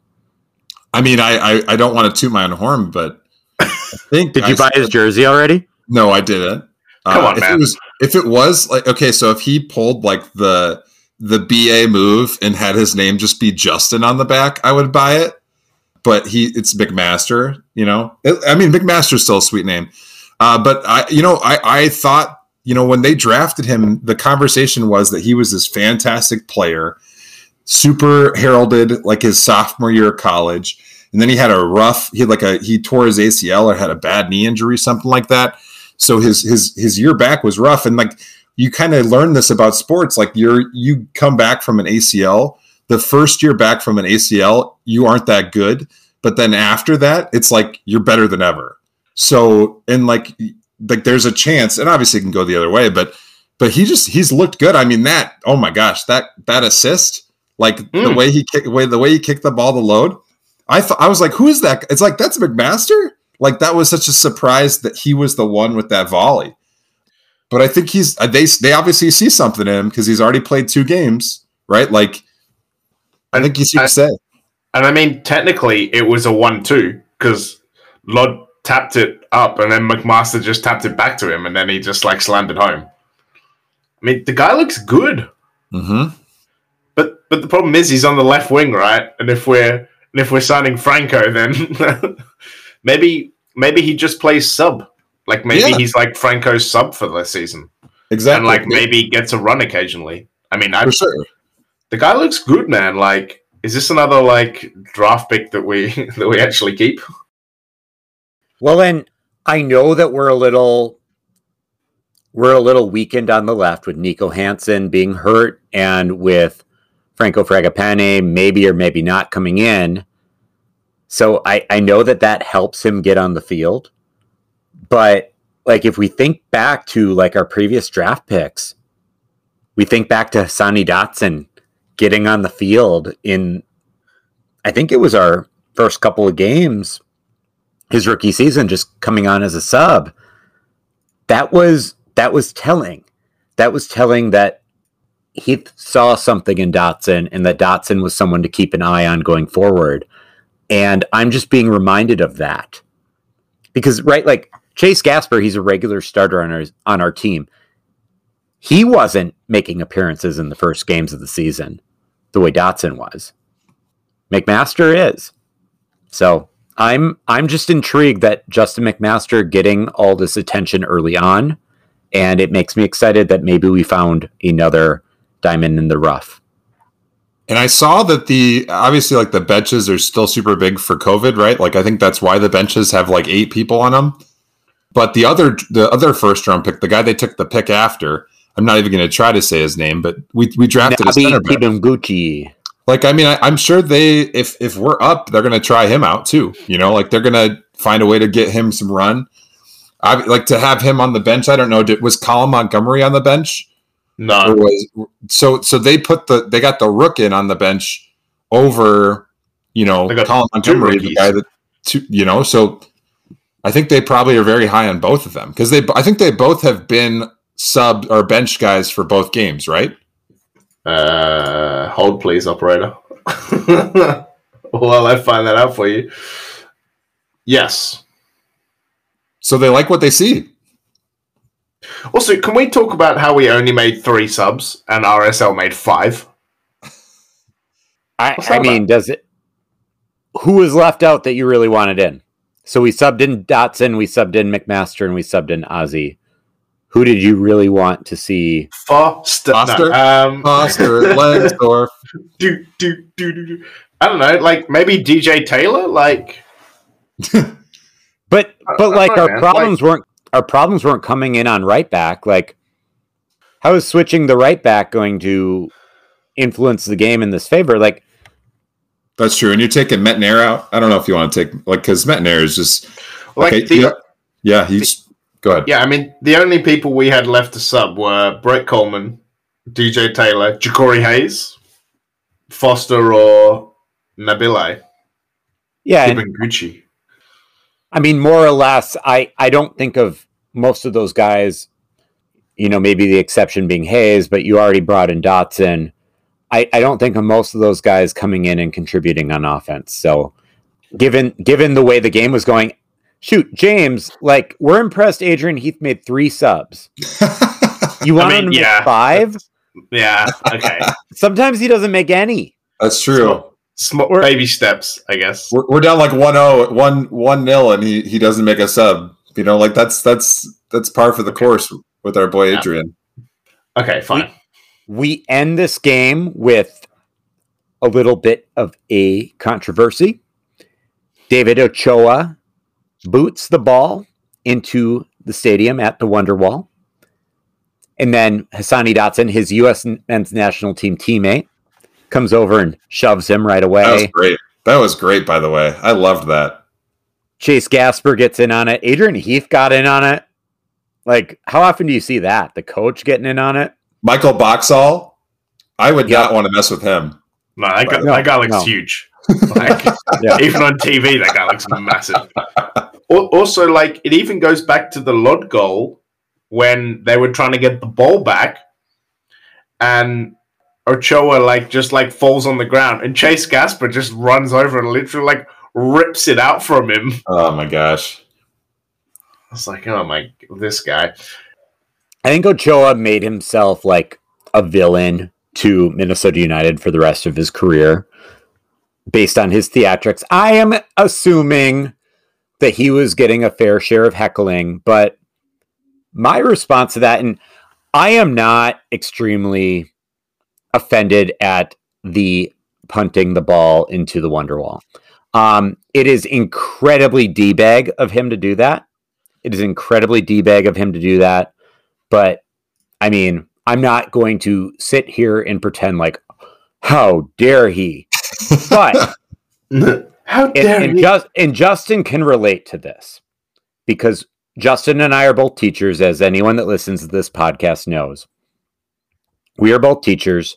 I mean, I, I, I don't want to toot my own horn, but I think Did you I buy his jersey already? No, I didn't. Uh, Come on, if man. It was, if it was like okay, so if he pulled like the the BA move and had his name just be Justin on the back, I would buy it. But he, it's McMaster. You know, It- I mean, McMaster's still a sweet name. Uh, but I, you know, I I thought you know when they drafted him, the conversation was that he was this fantastic player, super heralded like his sophomore year of college, and then he had a rough. He had like a he tore his ACL or had a bad knee injury, something like that so his his his year back was rough. And like you kind of learn this about sports. Like you're you come back from an ACL the first year back from an ACL you aren't that good. But then after that it's like you're better than ever. So and like like there's a chance and obviously it can go the other way but but he just he's looked good. I mean that oh my gosh that that assist like the Mm. way he kicked way the way he kicked the ball the load i thought i was like who is that it's like that's mcmaster like that was such a surprise that he was the one with that volley. But I think he's uh, they they obviously see something in him because he's already played two games, right? Like I think he's here I- to stay. And I mean, technically, it was a one-two because Lod tapped it up, and then McMaster just tapped it back to him, and then he just like slammed it home. I mean, the guy looks good, Mm-hmm. but but the problem is he's on the left wing, right? And if we're and if we're signing Franco, then maybe maybe he just plays sub. Like maybe Yeah. he's like Franco's sub for the season, Exactly. and like maybe gets a run occasionally. I mean, I, for sure. the guy looks good, man. Like, is this another like draft pick that we that we actually keep? Well, and I know that we're a little we're a little weakened on the left with Niko Hansen being hurt and with Franco Fragapane maybe or maybe not coming in. So I I know that that helps him get on the field. But like if we think back to like our previous draft picks, we think back to Sonny Dotson getting on the field in I think it was our first couple of games his rookie season just coming on as a sub that was that was telling that was telling that he saw something in Dotson and that Dotson was someone to keep an eye on going forward and I'm just being reminded of that. Because right like Chase Gasper he's a regular starter on our on our team. He wasn't making appearances in the first games of the season the way Dotson was. McMaster is. So I'm I'm just intrigued that Justin McMaster getting all this attention early on and it makes me excited that maybe we found another diamond in the rough. And I saw that the obviously like the benches are still super big for COVID, right? Like I think that's why the benches have like eight people on them. But the other the other first round pick, the guy they took the pick after, I'm not even going to try to say his name, but we we drafted a center back. Gucci. Like I mean, I, I'm sure they if if we're up, they're going to try him out too. You know, like they're going to find a way to get him some run. I like to have him on the bench. I don't know. Did, was Callum Montgomery on the bench? No. Was, so so they put the they got the rook in on the bench over you know Callum Montgomery, the guy that two, you know. So I think they probably are very high on both of them because they I think they both have been sub or bench guys for both games, right? Uh, hold please, operator. well, I find that out for you. Yes. So they like what they see. Also, can we talk about how we only made three subs and RSL made five? I, I mean, does it? Who was left out that you really wanted in? So we subbed in Dotson, we subbed in McMaster, and we subbed in Ozzy. Who did you really want to see? Foster, Foster, no, um, Foster, Langsdorf. do, do, do, do, do. I don't know, like maybe DJ Taylor, like. but but like know, our man. problems like, weren't our problems weren't coming in on right back. Like, how is switching the right back going to influence the game in this favor? Like, that's true. And you're taking Métanire out. I don't know if you want to take like because Métanire is just like okay, the, yeah, yeah, he's go ahead. Yeah, I mean the only people we had left to sub were Brent Kallman, DJ Taylor, Jacori Hayes, Foster, or Nabile. Yeah, and, Gucci. I mean, more or less, I I don't think of most of those guys. You know, maybe the exception being Hayes, but you already brought in Dotson. I, I don't think of most of those guys coming in and contributing on offense. So, given given the way the game was going, shoot, James, like we're impressed. Adrian Heath made three subs. You want I mean, him to yeah. make five? Yeah. Okay. Sometimes he doesn't make any. That's true. Small baby steps, I guess. We're, we're down like 1-0, 1 1 nil, and he he doesn't make a sub. You know, like that's that's that's par for the okay. course with our boy Adrian. Yeah. Okay, fine. We, we end this game with a little bit of a controversy. David Ochoa boots the ball into the stadium at the Wonderwall. And then Hassani Dotson, his U.S. men's national team teammate, comes over and shoves him right away. That was great. That was great, by the way. I loved that. Chase Gasper gets in on it. Adrian Heath got in on it. Like, how often do you see that? The coach getting in on it? Michael Boxall, I would yep. not want to mess with him. No, that guy, no, that guy looks no. huge. Like, yeah. Even on TV, that guy looks massive. Also, like, it even goes back to the Lod goal when they were trying to get the ball back and Ochoa like just like falls on the ground and Chase Gasper just runs over and literally like rips it out from him. Oh my gosh. I was like, oh my this guy. I think Ochoa made himself like a villain to Minnesota United for the rest of his career based on his theatrics. I am assuming that he was getting a fair share of heckling, but my response to that, and I am not extremely offended at the punting the ball into the Wonderwall. Um, it is incredibly d bag of him to do that. It is incredibly d bag of him to do that. But I mean, I'm not going to sit here and pretend like, how dare he? But how dare and, and, just, and Justin can relate to this because Justin and I are both teachers, as anyone that listens to this podcast knows. We are both teachers,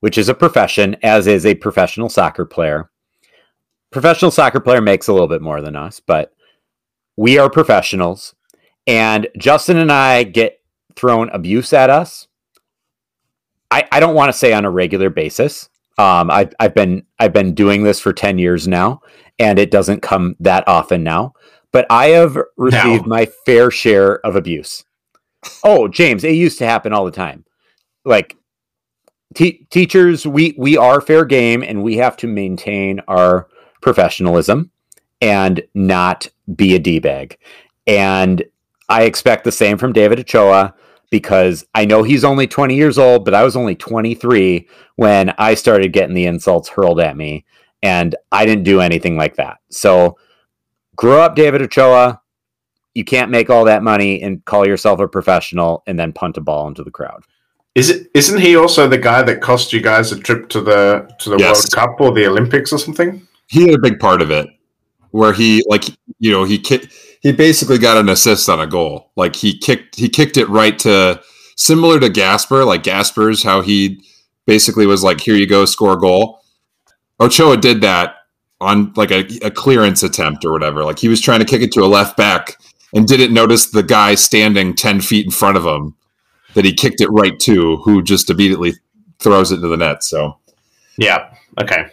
which is a profession, as is a professional soccer player. Professional soccer player makes a little bit more than us, but we are professionals. And Justin and I get thrown abuse at us. I, I don't want to say on a regular basis. Um, I've, I've been I've been doing this for ten years now, and it doesn't come that often now but I have received my fair share of abuse. Oh, James, it used to happen all the time. Like teachers, we we are fair game, and we have to maintain our professionalism and not be a d bag. And I expect the same from David Ochoa because I know he's only 20 years old, but I was only 23 when I started getting the insults hurled at me, and I didn't do anything like that. So, grow up, David Ochoa. You can't make all that money and call yourself a professional and then punt a ball into the crowd. Is it? Isn't he also the guy that cost you guys a trip to the to the Yes. World Cup or the Olympics or something? he had a big part of it where he like you know he kicked he basically got an assist on a goal like he kicked he kicked it right to similar to Gasper like Gasper's how he basically was like here you go score a goal Ochoa did that on like a, a clearance attempt or whatever like he was trying to kick it to a left back and didn't notice the guy standing 10 feet in front of him that he kicked it right to who just immediately throws it into the net so Yeah. Okay.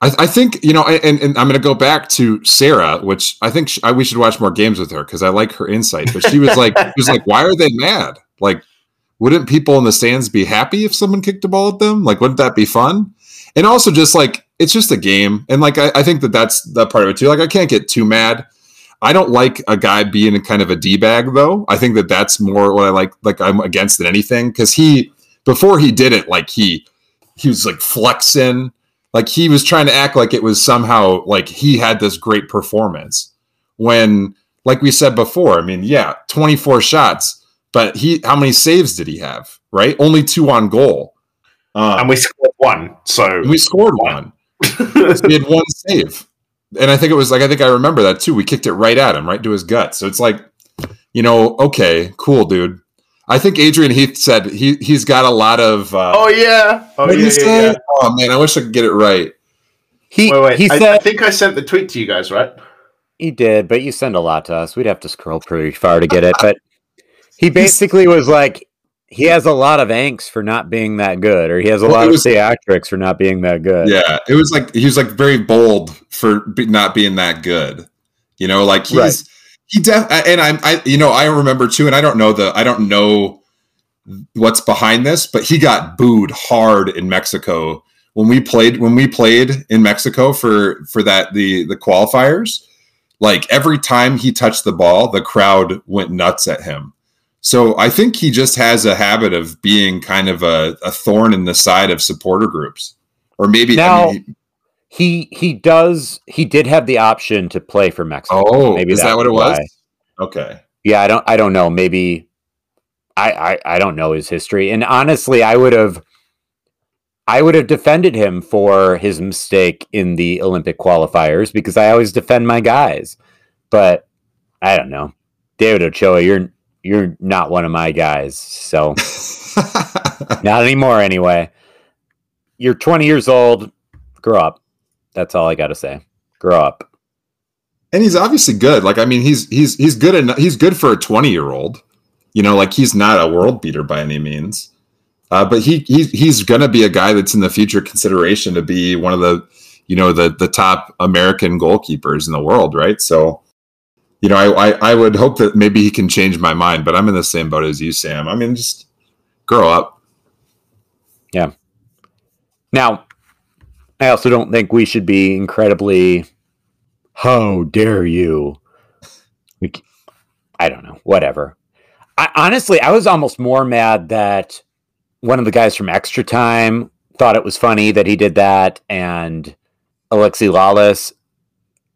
I, I think you know, and, and I'm going to go back to Sarah, which I think sh I, we should watch more games with her because I like her insight. But she was like, she was like, why are they mad? Like, wouldn't people in the stands be happy if someone kicked a ball at them? Like, wouldn't that be fun? And also, just like it's just a game, and like I, I think that that's that part of it too. Like, I can't get too mad. I don't like a guy being a kind of a d bag though. I think that that's more what I like. Like I'm against than anything because he before he did it, like he he was like flexing like he was trying to act like it was somehow like he had this great performance when like we said before i mean yeah 24 shots but he how many saves did he have right only two on goal um, And we scored one. So we scored one so he had one save and i think it was like i think i remember that too we kicked it right at him right to his gut so it's like you know okay cool dude i think adrian heath said he he's got a lot of uh, oh yeah. Oh what did yeah, he say? yeah, yeah. oh man i wish i could get it right He Wait, wait. he I, said I think I sent the tweet to you guys, right? He did, but you send a lot to us. We'd have to scroll pretty far to get it. But he basically was like, he has a lot of angst for not being that good, or he has a Well, lot it of was- theatrics for not being that good. Yeah, it was like he was like very bold for be, not being that good. You know, like he's Right. he def and I'm I you know I remember too, and I don't know the I don't know what's behind this, but he got booed hard in Mexico when we played when we played in Mexico for for that the the qualifiers. Like every time he touched the ball, the crowd went nuts at him. So I think he just has a habit of being kind of a, a thorn in the side of supporter groups, or maybe Now- I mean, He he does he did have the option to play for Mexico. Oh, Maybe is that that's what it was? why. Okay. Yeah, I don't I don't know. Maybe I, I I don't know his history. And honestly, I would have I would have defended him for his mistake in the Olympic qualifiers because I always defend my guys. But I don't know. David Ochoa, you're you're not one of my guys. So not anymore anyway. You're 20 years old. Grow up. That's all I got to say. Grow up. and he's obviously good. Like I mean, he's he's he's good enough. He's good for a twenty year old. You know, like he's not a world beater by any means. Uh, but he he's he's gonna be a guy that's in the future consideration to be one of the you know the the top American goalkeepers in the world, right? So. You know, I, I I would hope that maybe he can change my mind, but I'm in the same boat as you, Sam. I mean, just grow up. Yeah. Now, I also don't think we should be incredibly. How dare you? I don't know. Whatever. I, honestly, I was almost more mad that one of the guys from Extra Time thought it was funny that he did that, and Alexi Lalas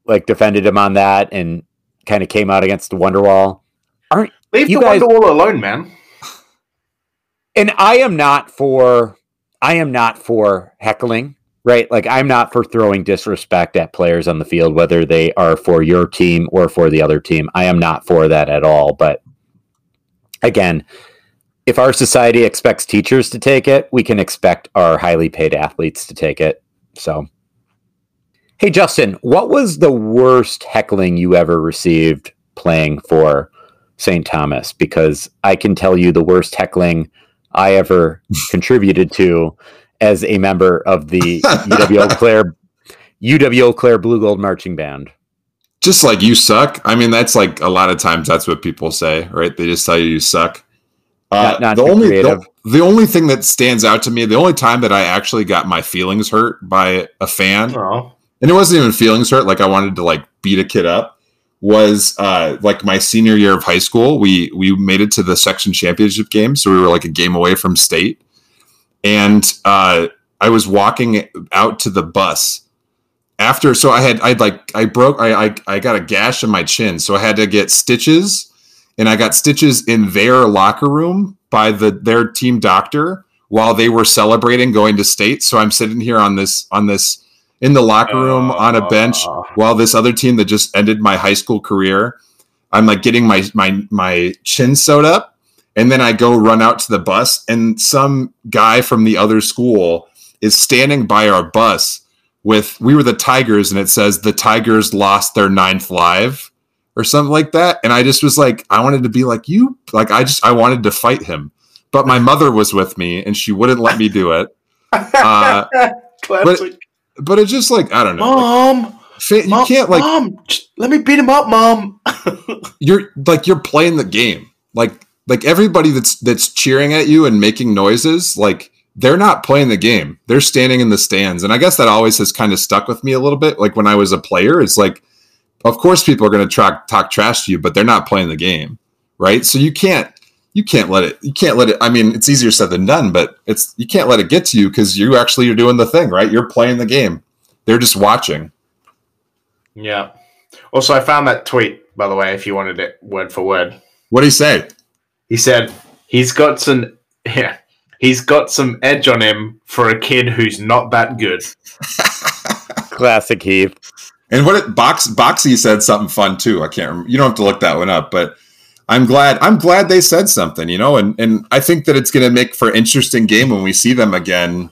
like defended him on that and kind of came out against the Wonderwall. Aren't Leave You the guys- Wonderwall alone, man. and I am not for I am not for heckling, right? Like I'm not for throwing disrespect at players on the field, whether they are for your team or for the other team. I am not for that at all. But again, if our society expects teachers to take it, we can expect our highly paid athletes to take it. So Hey Justin, what was the worst heckling you ever received playing for St. Thomas? Because I can tell you the worst heckling I ever contributed to as a member of the UW Eau Claire UW Eau Claire Blue Gold Marching Band. just like you suck. I mean, that's like a lot of times that's what people say, right? They just tell you you suck. Uh, Not- not the only the, the only thing that stands out to me, the only time that I actually got my feelings hurt by a fan, Oh. And it wasn't even feelings hurt, like I wanted to like beat a kid up, was uh, like my senior year of high school. We we made it to the section championship game, so we were like a game away from state. And uh, I was walking out to the bus after. So I had I like I broke I, I I got a gash in my chin, so I had to get stitches, and I got stitches in their locker room by the their team doctor while they were celebrating going to state. So I'm sitting here on this on this in the locker room on a bench Uh. while this other team that just ended my high school career. I'm like getting my my my chin sewed up, and then I go run out to the bus, and some guy from the other school is standing by our bus with we were the Tigers, and it says the Tigers lost their ninth live or something like that. And I just was like, I wanted to be like you, like I just I wanted to fight him, but my mother was with me, and she wouldn't let me do it. Uh, Classic. But it's just like I don't know. Mom, fa- you Mom, can't like Mom, let me beat him up, Mom. you're like you're playing the game. Like like everybody that's that's cheering at you and making noises like they're not playing the game. They're standing in the stands. And i guess that always has kind of stuck with me a little bit. Like when i was a player it's like of course people are going to talk trash to you but they're not playing the game right? So you can't you can't let it you can't let it i mean it's easier said than done but it's you can't let it get to you because you actually are doing the thing right you're playing the game they're just watching yeah. Also, I found that tweet, by the way, if you wanted it word for word. what did he say He said he's got some yeah, he's got some edge on him for a kid who's not that good. Classic Heath. And what it box Boxy said something fun too. I can't remember. You don't have to look that one up, but I'm glad I'm glad they said something, you know, and and I think that it's going to make for an interesting game when we see them again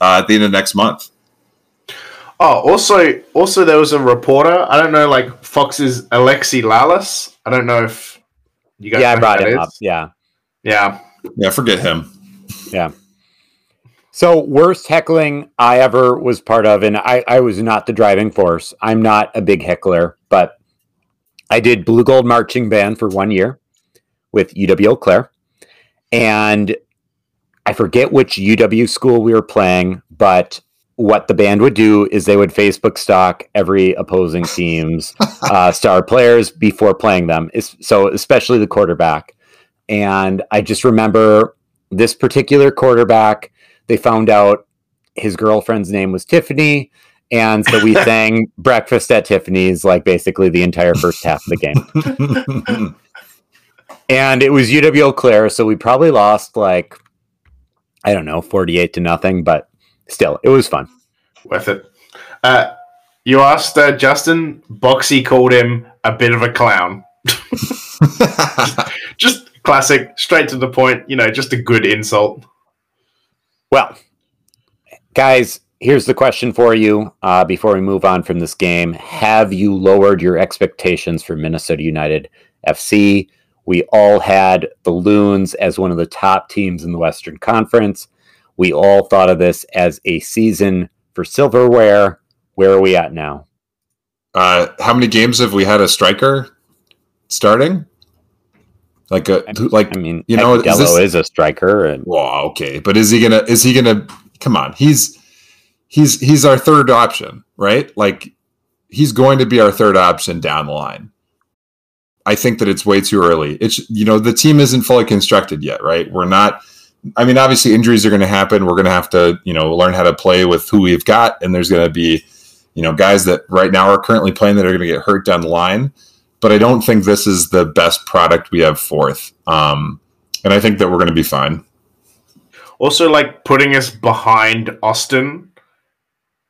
uh, at the end of next month. Oh, also, also there was a reporter. I don't know, like Fox's Alexi Lalas. I don't know if you guys. Yeah, I know who brought that him is. up. Yeah. Yeah, Yeah, forget him. Yeah. So worst heckling I ever was part of, and I, I was not the driving force. I'm not a big heckler, but I did Blue Gold Marching Band for one year with UW Eau Claire. And I forget which UW school we were playing, but what the band would do is they would Facebook stalk every opposing team's uh, star players before playing them. So especially the quarterback. And I just remember this particular quarterback they found out his girlfriend's name was Tiffany. And so we sang Breakfast at Tiffany's like basically the entire first half of the game. And it was UW Eau Claire. So we probably lost like, I don't know, 48 to nothing, but still, it was fun. worth it. Uh, you asked uh, Justin. Boxy called him a bit of a clown. Just classic, straight to the point. You know, just a good insult. Well, guys, here's the question for you uh, before we move on from this game. Have you lowered your expectations for Minnesota United FC? We all had the Loons as one of the top teams in the Western Conference. We all thought of this as a season for silverware. Where are we at now? uh, how many games have we had a striker starting? Like a like I mean, You know, is Dello this- is a striker, and Well, okay, but is he gonna? Is he gonna? Come on, he's he's he's our third option, right? Like he's going to be our third option down the line. I think that it's way too early. It's you know the team isn't fully constructed yet, right? We're not. I mean, obviously injuries are going to happen. We're going to have to you know learn how to play with who we've got, and there's going to be you know guys that right now are currently playing that are going to get hurt down the line. But I don't think this is the best product we have fourth. Um, and I think that we're going to be fine. Also, like putting us behind Austin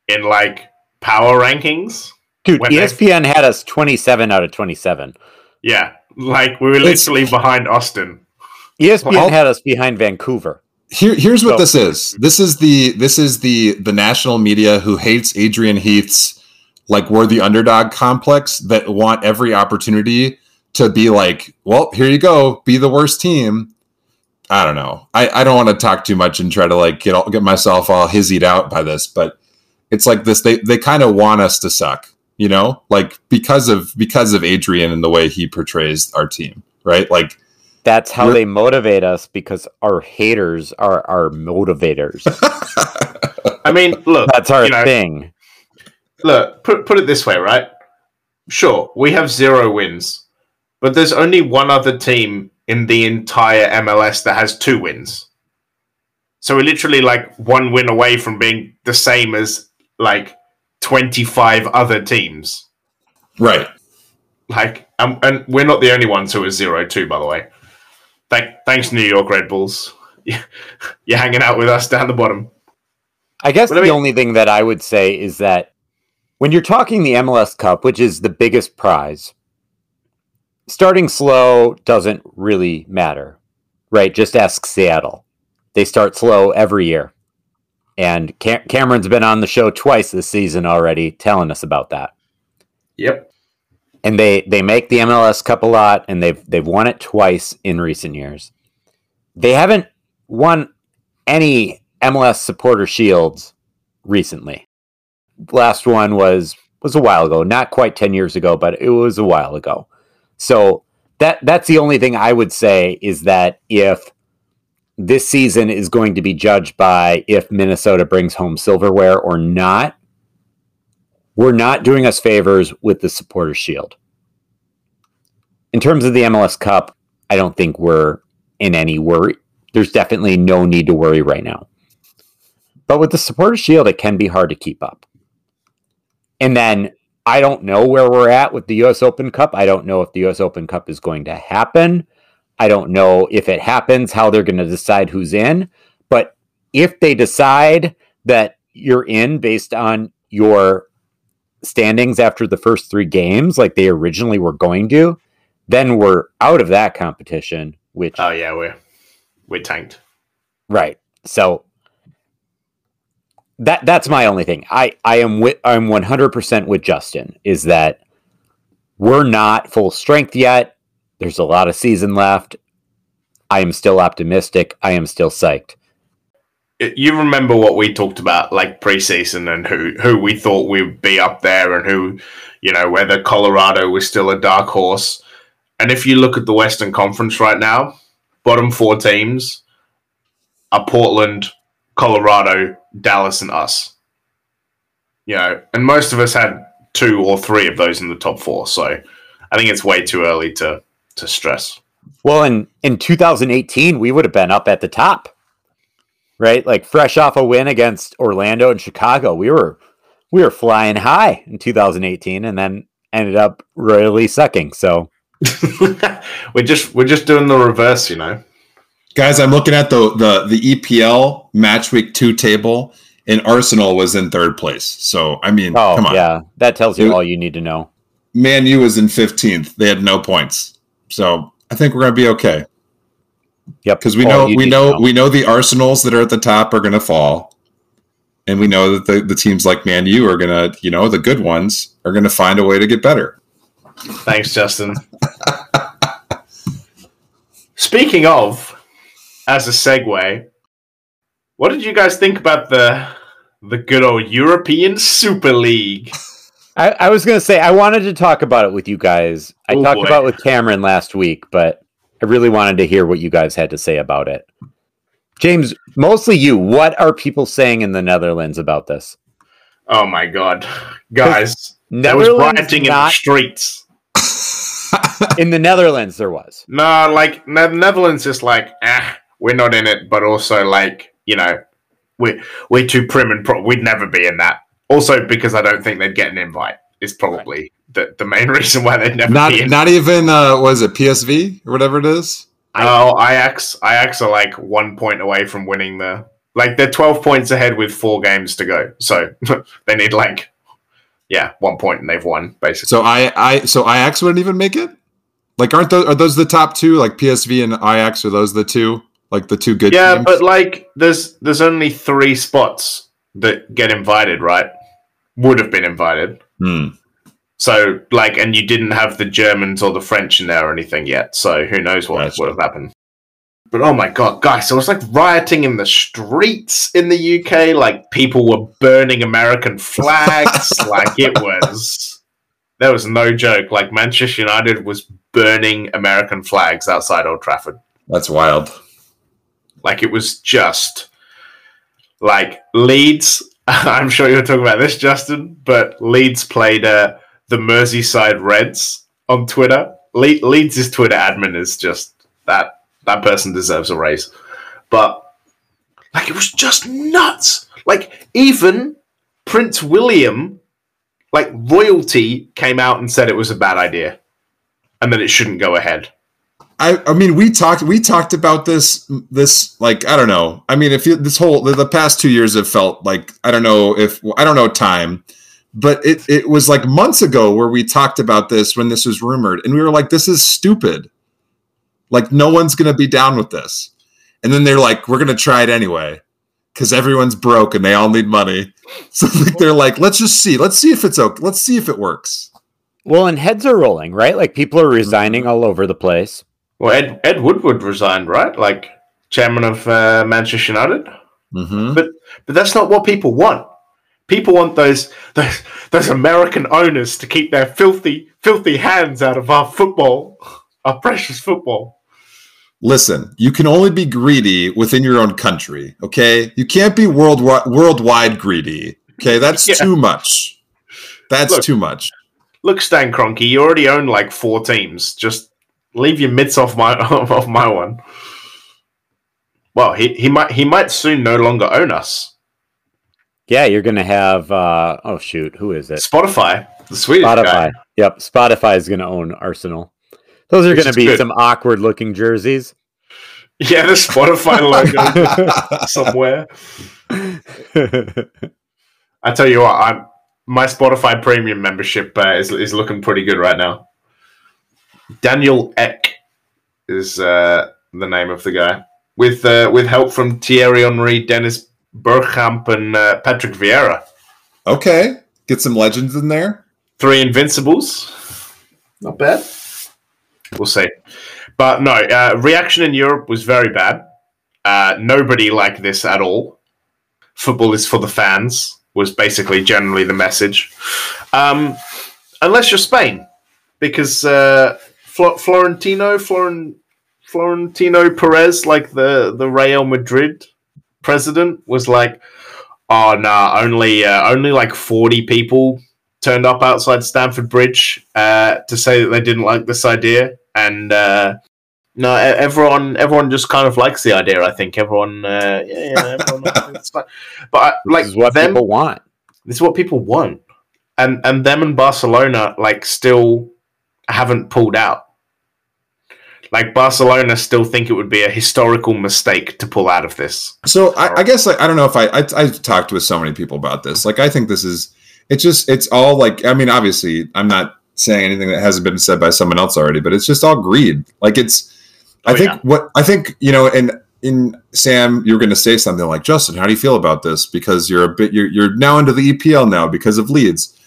in like power rankings. dude, E When they- ESPN had us 27 out of 27. Yeah, like we were It's- literally behind Austin. ESPN Well- had us behind Vancouver. Here, here's what So- this is. This is the this is the the national media who hates Adrian Heath's like we're the underdog complex that want every opportunity to be like, well, here you go, be the worst team. I don't know. I, I don't want to talk too much and try to like get all, get myself all hizzied out by this, but it's like this. They they kind of want us to suck, you know, like because of because of Adrian and the way he portrays our team, right? Like That's how We're- they motivate us because our haters are our motivators. I mean, look, That's our you know, thing. look, put put it this way, right? sure, we have zero wins, but there's only one other team in the entire MLS that has two wins. So we're literally like one win away from being the same as like 25 other teams. Right. Like, um, and we're not the only ones who are zero two, by the way. Thank, thanks, New York Red Bulls. You're hanging out with us down the bottom. I guess But I the mean- only thing that I would say is that when you're talking the MLS Cup, which is the biggest prize, starting slow doesn't really matter, right? Just ask Seattle. They start slow every year. And Cam- Cameron's been on the show twice this season already telling us about that. Yep. And they they make the MLS Cup a lot and they've they've won it twice in recent years. They haven't won any MLS supporter shields recently. Last one was was a while ago, not quite 10 years ago, but it was a while ago. So that that's the only thing I would say is that if this season is going to be judged by if Minnesota brings home silverware or not, we're not doing us favors with the supporter shield. In terms of the MLS Cup, I don't think we're in any worry. There's definitely no need to worry right now. But with the supporter shield, it can be hard to keep up. And then I don't know where we're at with the US Open Cup. I don't know if the US Open Cup is going to happen. I don't know if it happens, how they're going to decide who's in. But if they decide that you're in based on your standings after the first three games, like they originally were going to, then we're out of that competition, which Oh yeah, we're we're tanked. Right. So that that's my only thing. I I am with I'm 100% with Justin is that we're not full strength yet. There's a lot of season left. I am still optimistic. I am still psyched. You remember what we talked about, like preseason, and who who we thought we'd be up there, and who, you know, whether Colorado was still a dark horse. And if you look at the Western Conference right now, bottom four teams are Portland, Colorado, Dallas, and us. You know, and most of us had two or three of those in the top four. So I think it's way too early to to stress. Well, in in 2018, we would have been up at the top. Right? Like fresh off a win against Orlando and Chicago. We were we were flying high in 2018 and then ended up royally sucking. So we're just we're just doing the reverse, you know. Guys, I'm looking at the the the EPL match week two table, and Arsenal was in third place. So I mean, Oh, come on, yeah. That tells you It- all you need to know. Man U was in 15th. They had no points. So I think we're gonna be okay Yep. because we know you we need to know we know the Arsenals that are at the top are gonna fall, and we know that the, the teams like Man U are gonna, you know, the good ones are gonna find a way to get better. Thanks, Justin. Speaking of, as a segue, what did you guys think about the the good old European Super League? I, I was going to say, I wanted to talk about it with you guys. I Oh, talked boy. about it with Cameron last week, but I really wanted to hear what you guys had to say about it. James, mostly you. What are people saying in the Netherlands about this? Oh my god, guys! There was rioting in the streets. in the Netherlands. There was. No, like the Netherlands is like, ah, we're not in it, but also like, you know, we're we're too prim and pro- we'd never be in that. Also, because I don't think they'd get an invite is probably the, the main reason why they'd never not be not even uh, was it PSV or whatever it is. oh, Ajax, Ajax are like one point away from winning the. Like they're twelve points ahead with four games to go, so they need like, yeah, one point and they've won basically. So I I so Ajax wouldn't even make it. Like, aren't those are those the top two? Like PSV and Ajax are those the two? Like the two good yeah, teams? but like there's there's only three spots that get invited, right? Would have been invited. Hmm. So like, and you didn't have the Germans or the French in there or anything yet. So who knows what would have happened? But oh my god, guys! It was like rioting in the streets in the UK. Like people were burning American flags. like it was. There was no joke. Like Manchester United was burning American flags outside Old Trafford. That's wild. Like it was just like Leeds. I'm sure you're talking about this, Justin, but Leeds played uh, the Merseyside Reds on Twitter. Le- Leeds' Twitter admin is just that that person deserves a raise. But like it was just nuts. Like even Prince William, like royalty, came out and said it was a bad idea, and that it shouldn't go ahead. I, I mean, we talked we talked about this this like I don't know. I mean, if you, this whole the, the past two years have felt like I don't know if I don't know time, but it it was like months ago where we talked about this when this was rumored, and we were like, this is stupid. Like no one's gonna be down with this, and then they're like, we're gonna try it anyway because everyone's broke and they all need money. So like, they're like, let's just see, let's see if it's okay, let's see if it works. Well, and heads are rolling, right? Like people are resigning mm-hmm. all over the place. Well, Ed Ed Woodward resigned, right? Like chairman of uh, Manchester United. Mm-hmm. But but that's not what people want. People want those those those American owners to keep their filthy filthy hands out of our football, our precious football. Listen, you can only be greedy within your own country. Okay, you can't be worldwide worldwide greedy. Okay, that's Yeah. too much. That's Look. too much. Look, Stan Kroenke, you already own like four teams. Just leave your mitts off my off my one. Well, he, he might he might soon no longer own us. Yeah, you're gonna have uh oh shoot, who is it? Spotify, the Swedish Spotify. guy. Yep, Spotify is gonna own Arsenal. Those are Which gonna be good. some awkward looking jerseys. Yeah, the Spotify logo somewhere. I tell you what, I'm my Spotify premium membership uh, is is looking pretty good right now. Daniel Ek is uh, the name of the guy, with uh, with help from Thierry Henry, Dennis Bergkamp, and uh, Patrick Vieira. Okay, get some legends in there. Three Invincibles, not bad. We'll see, but no. Uh, reaction in Europe was very bad. Uh, nobody liked this at all. Football is for the fans was basically generally the message. Um, unless you're Spain, because uh, Flo- Florentino, Floren- Florentino Perez, like the the Real Madrid president, was like, "Oh no, only uh, only like forty people turned up outside Stamford Bridge uh, to say that they didn't like this idea, and uh, no, everyone everyone just kind of likes the idea. I think everyone, uh, yeah, yeah, everyone. But I, like this is what them, people want. this is what people want, and and them and Barcelona like still haven't pulled out. Like Barcelona still think it would be a historical mistake to pull out of this. So I, I guess like I don't know if I, I I've talked with so many people about this. Like I think this is it's just it's all like I mean obviously I'm not saying anything that hasn't been said by someone else already, but it's just all greed. Like it's oh, I Oh, think yeah. what I think you know and in Sam you're going to say something like Justyn, how do you feel about this? Because you're a bit you're you're now into the EPL now because of Leeds.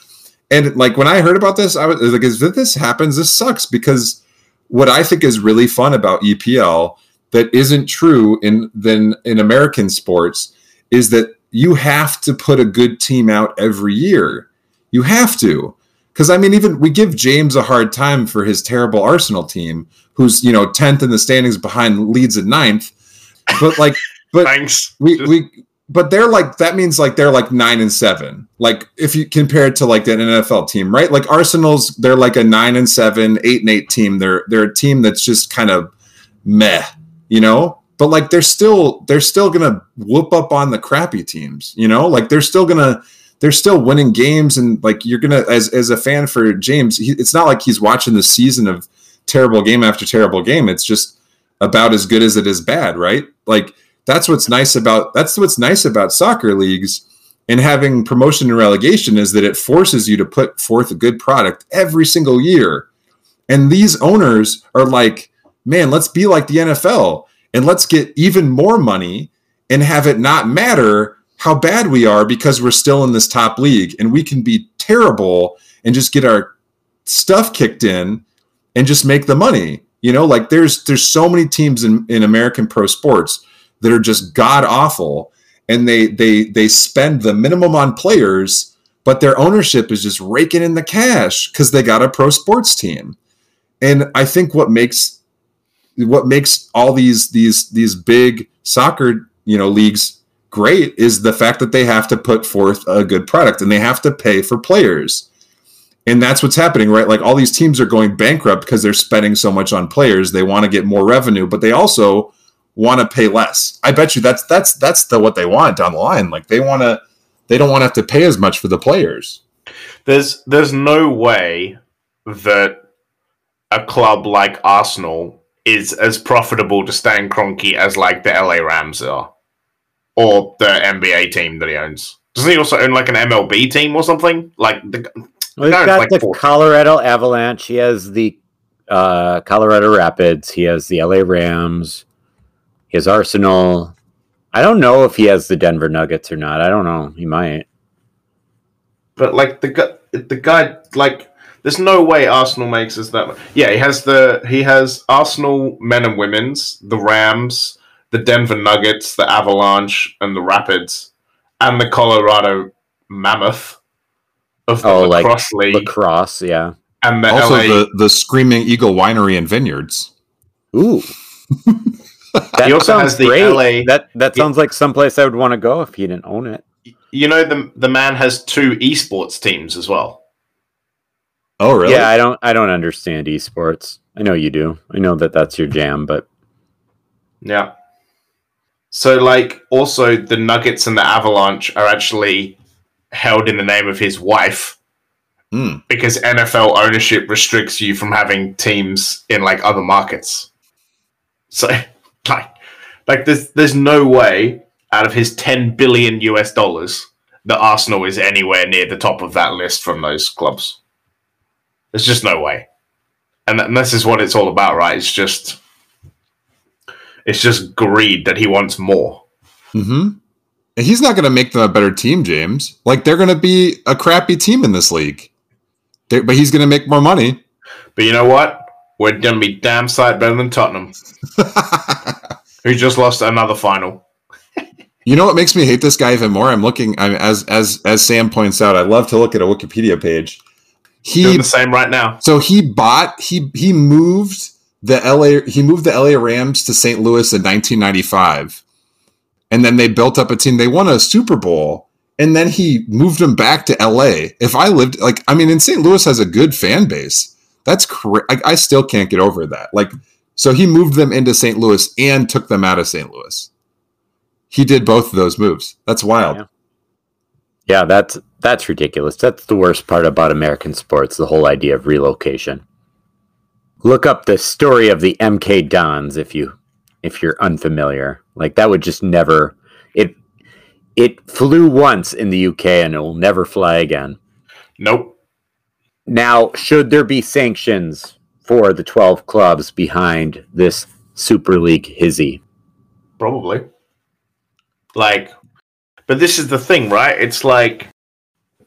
And like when I heard about this, I was like, if this happens, this sucks because what I think is really fun about EPL that isn't true in then in American sports is that you have to put a good team out every year. You have to. Because I mean, even we give James a hard time for his terrible Arsenal team, who's you know tenth in the standings behind Leeds at ninth. But like, but Thanks. we we but they're like that means like they're like nine and seven. Like if you compare it to like an nfl team right? Like arsenal's they're like a nine and seven eight and eight team. They're they're a team that's just kind of meh you know? But like they're still they're still gonna whoop up on the crappy teams you know? Like they're still gonna they're still winning games and like you're gonna as as a fan for james he, it's not like he's watching the season of terrible game after terrible game. It's just about as good as it is bad right? Like that's what's nice about that's what's nice about soccer leagues and having promotion and relegation is that it forces you to put forth a good product every single year. And these owners are like man let's be like the nfl and let's get even more money and have it not matter how bad we are because we're still in this top league and we can be terrible and just get our stuff kicked in and just make the money. You know like there's there's so many teams in, in american pro sports that are just god awful and they they they spend the minimum on players but their ownership is just raking in the cash because they got a pro sports team and i think what makes what makes all these these these big soccer you know leagues great is the fact that they have to put forth a good product and they have to pay for players And that's what's happening, right? Like all these teams are going bankrupt because they're spending so much on players. They want to get more revenue, but they also want to pay less. I bet you that's that's that's the what they want down the line. Like they want to they don't want to have to pay as much for the players. There's there's no way that a club like Arsenal is as profitable to Stan Kroenke as like the LA Rams are, or the NBA team that he owns. Doesn't he also own like an MLB team or something? Like the well, he's guy's got like the four- Colorado Avalanche. He has the uh, Colorado Rapids. He has the LA Rams. He has Arsenal. I don't know if he has the Denver Nuggets or not. I don't know. He might. But like the guy, the guy, like, there's no way Arsenal makes us that. Much. Yeah, he has the he has Arsenal men and women's, the Rams, the Denver Nuggets, the Avalanche, and the Rapids, and the Colorado Mammoth of the Oh, like lacrosse league, Lacrosse, yeah. and the also LA. the the Screaming Eagle Winery and Vineyards. Ooh. that He also sounds has the great. LA That that Yeah. sounds like someplace I would want to go if he didn't own it. you know the the man has two esports teams as well. Oh, really? Yeah, I don't I don't understand esports. I know you do. I know that that's your jam, but Yeah. So, like, also the Nuggets and the Avalanche are actually held in the name of his wife Hmm. because NFL ownership restricts you from having teams in like other markets. So, like, like there's there's no way out of his 10 billion US dollars that Arsenal is anywhere near the top of that list from those clubs. There's just no way. And, and this is what it's all about, right? It's just it's just greed that he wants more. Mm-hmm. And he's not going to make them a better team, James. Like they're going to be a crappy team in this league, They- but he's going to make more money. But you know what? We're gonna be damn sight better than Tottenham, who just lost another final. you know what makes me hate this guy even more? I'm looking. I'm as as as Sam points out. I love to look at a Wikipedia page. Doing He the same right now. so he bought he he moved the LA he moved the LA Rams to St. Louis in 1995, and then they built up a team. They won a Super Bowl, and then he moved them back to LA. If I lived like I mean, in St. Louis has a good fan base. That's crazy. I, I still can't get over that. Like, so he moved them into St. Louis and took them out of St. Louis. He did both of those moves. That's wild. Yeah. Yeah, that's that's ridiculous. That's the worst part about American sports, the whole idea of relocation. Look up the story of the MK Dons if you if you're unfamiliar. Like that would just never it it flew once in the UK and it will never fly again. Nope. Now, should there be sanctions for the 12 clubs behind this Super League hizzy? Probably. Like, but this is the thing, right? It's like,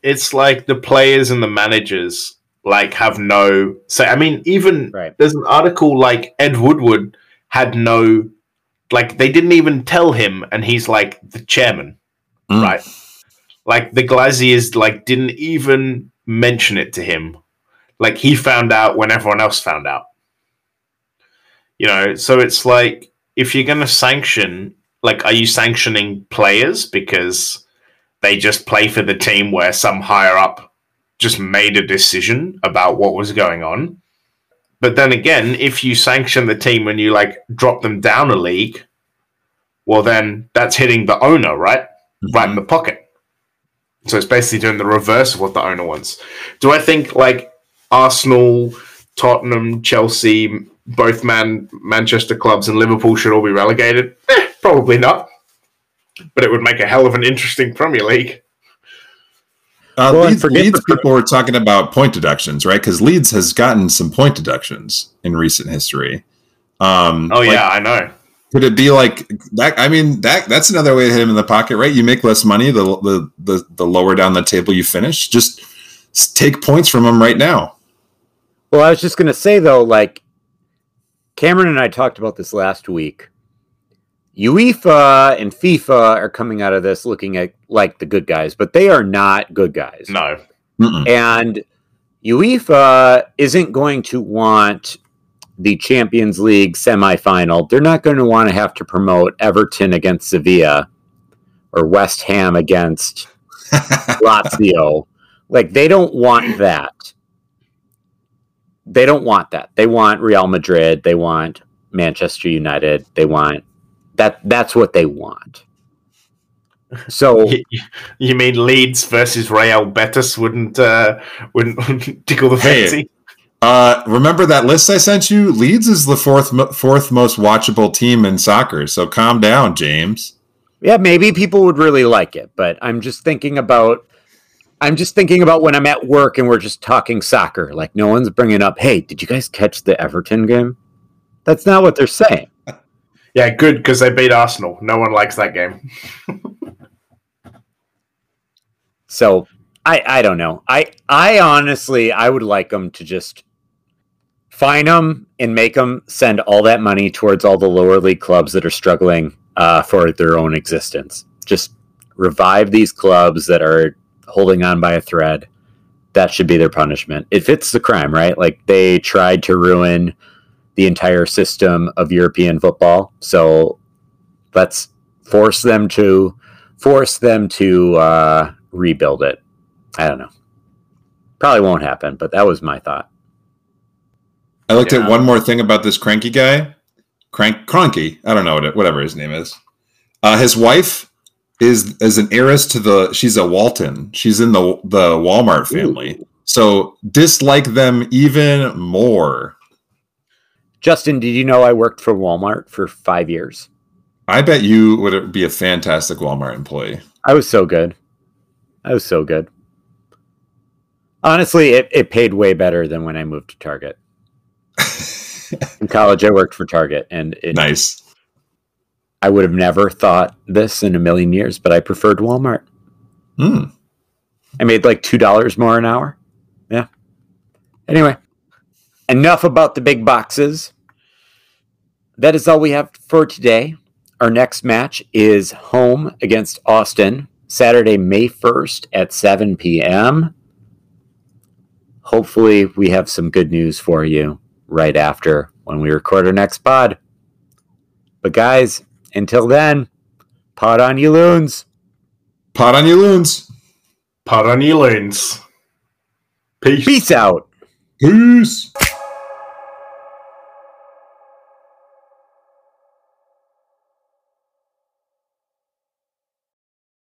it's like the players and the managers like have no say. I mean, even Right. there's an article like Ed Woodward had no, like they didn't even tell him, and he's like the chairman, Mm. right? Like the Glazers like didn't even mention it to him. Like he found out when everyone else found out. You know, so it's like if you're going to sanction, like, are you sanctioning players because they just play for the team where some higher up just made a decision about what was going on? But then again, if you sanction the team and you like drop them down a league, well, then that's hitting the owner, right? Right in mm-hmm. the pocket. So it's basically doing the reverse of what the owner wants. Do I think like Arsenal, Tottenham, Chelsea, both man Manchester clubs and Liverpool should all be relegated? Eh, probably not. But it would make a hell of an interesting Premier League. Uh, Well, Leeds, forget Leeds the- people were talking about point deductions, right? Because Leeds has gotten some point deductions in recent history. Um, Oh like, yeah, I know. Could it be like that? I mean, that that's another way to hit him in the pocket, right? You make less money the the the, the lower down the table you finish. Just take points from him right now. Well, I was just going to say, though, like Cameron and I talked about this last week. UEFA and FIFA are coming out of this looking at like the good guys, but they are not good guys. No. Mm-mm. And UEFA isn't going to want the Champions League semifinal. They're not going to want to have to promote Everton against Sevilla or West Ham against Lazio. Like they don't want that. they don't want that. They want Real Madrid. They want Manchester United. They want that. That's what they want. So You, you mean Leeds versus Real Betis wouldn't uh, wouldn't, wouldn't tickle the Hey. fancy? Uh, remember that list I sent you? Leeds is the fourth fourth most watchable team in soccer. So calm down, James. yeah, maybe people would really like it, but I'm just thinking about. I'm just thinking about when I'm at work and we're just talking soccer. Like no one's bringing up, "Hey, did you guys catch the Everton game?" That's not what they're saying. Yeah, good because they beat Arsenal. No one likes that game. So I I don't know. I I honestly I would like them to just fine them and make them send all that money towards all the lower league clubs that are struggling uh, for their own existence. Just revive these clubs that are holding on by a thread. That should be their punishment. It fits the crime, right? Like they tried to ruin the entire system of European football. So let's force them to force them to uh, rebuild it. I don't know. Probably won't happen, but that was my thought. I looked Yeah. at one more thing about this cranky guy. Crank Cronky. I don't know what it, whatever his name is. Uh, his wife is is an heiress to the. She's a Walton. She's in the the Walmart family. So dislike them even more. Justyn, did you know I worked for Walmart for five years? I bet you would be a fantastic Walmart employee. I was so good. I was so good. Honestly, it, it paid way better than when I moved to Target. In college, I worked for Target, and it, nice. I would have never thought this in a million years, but I preferred Walmart. Hmm. I made like two dollars more an hour. Yeah. Anyway, enough about the big boxes. That is all we have for today. Our next match is home against Austin, Saturday, May 1st at 7 p.m. Hopefully, we have some good news for you right after when we record our next pod. But, guys, until then, pod on you loons. Pot on you loons. Pot on your loons. Peace. Peace out. Peace.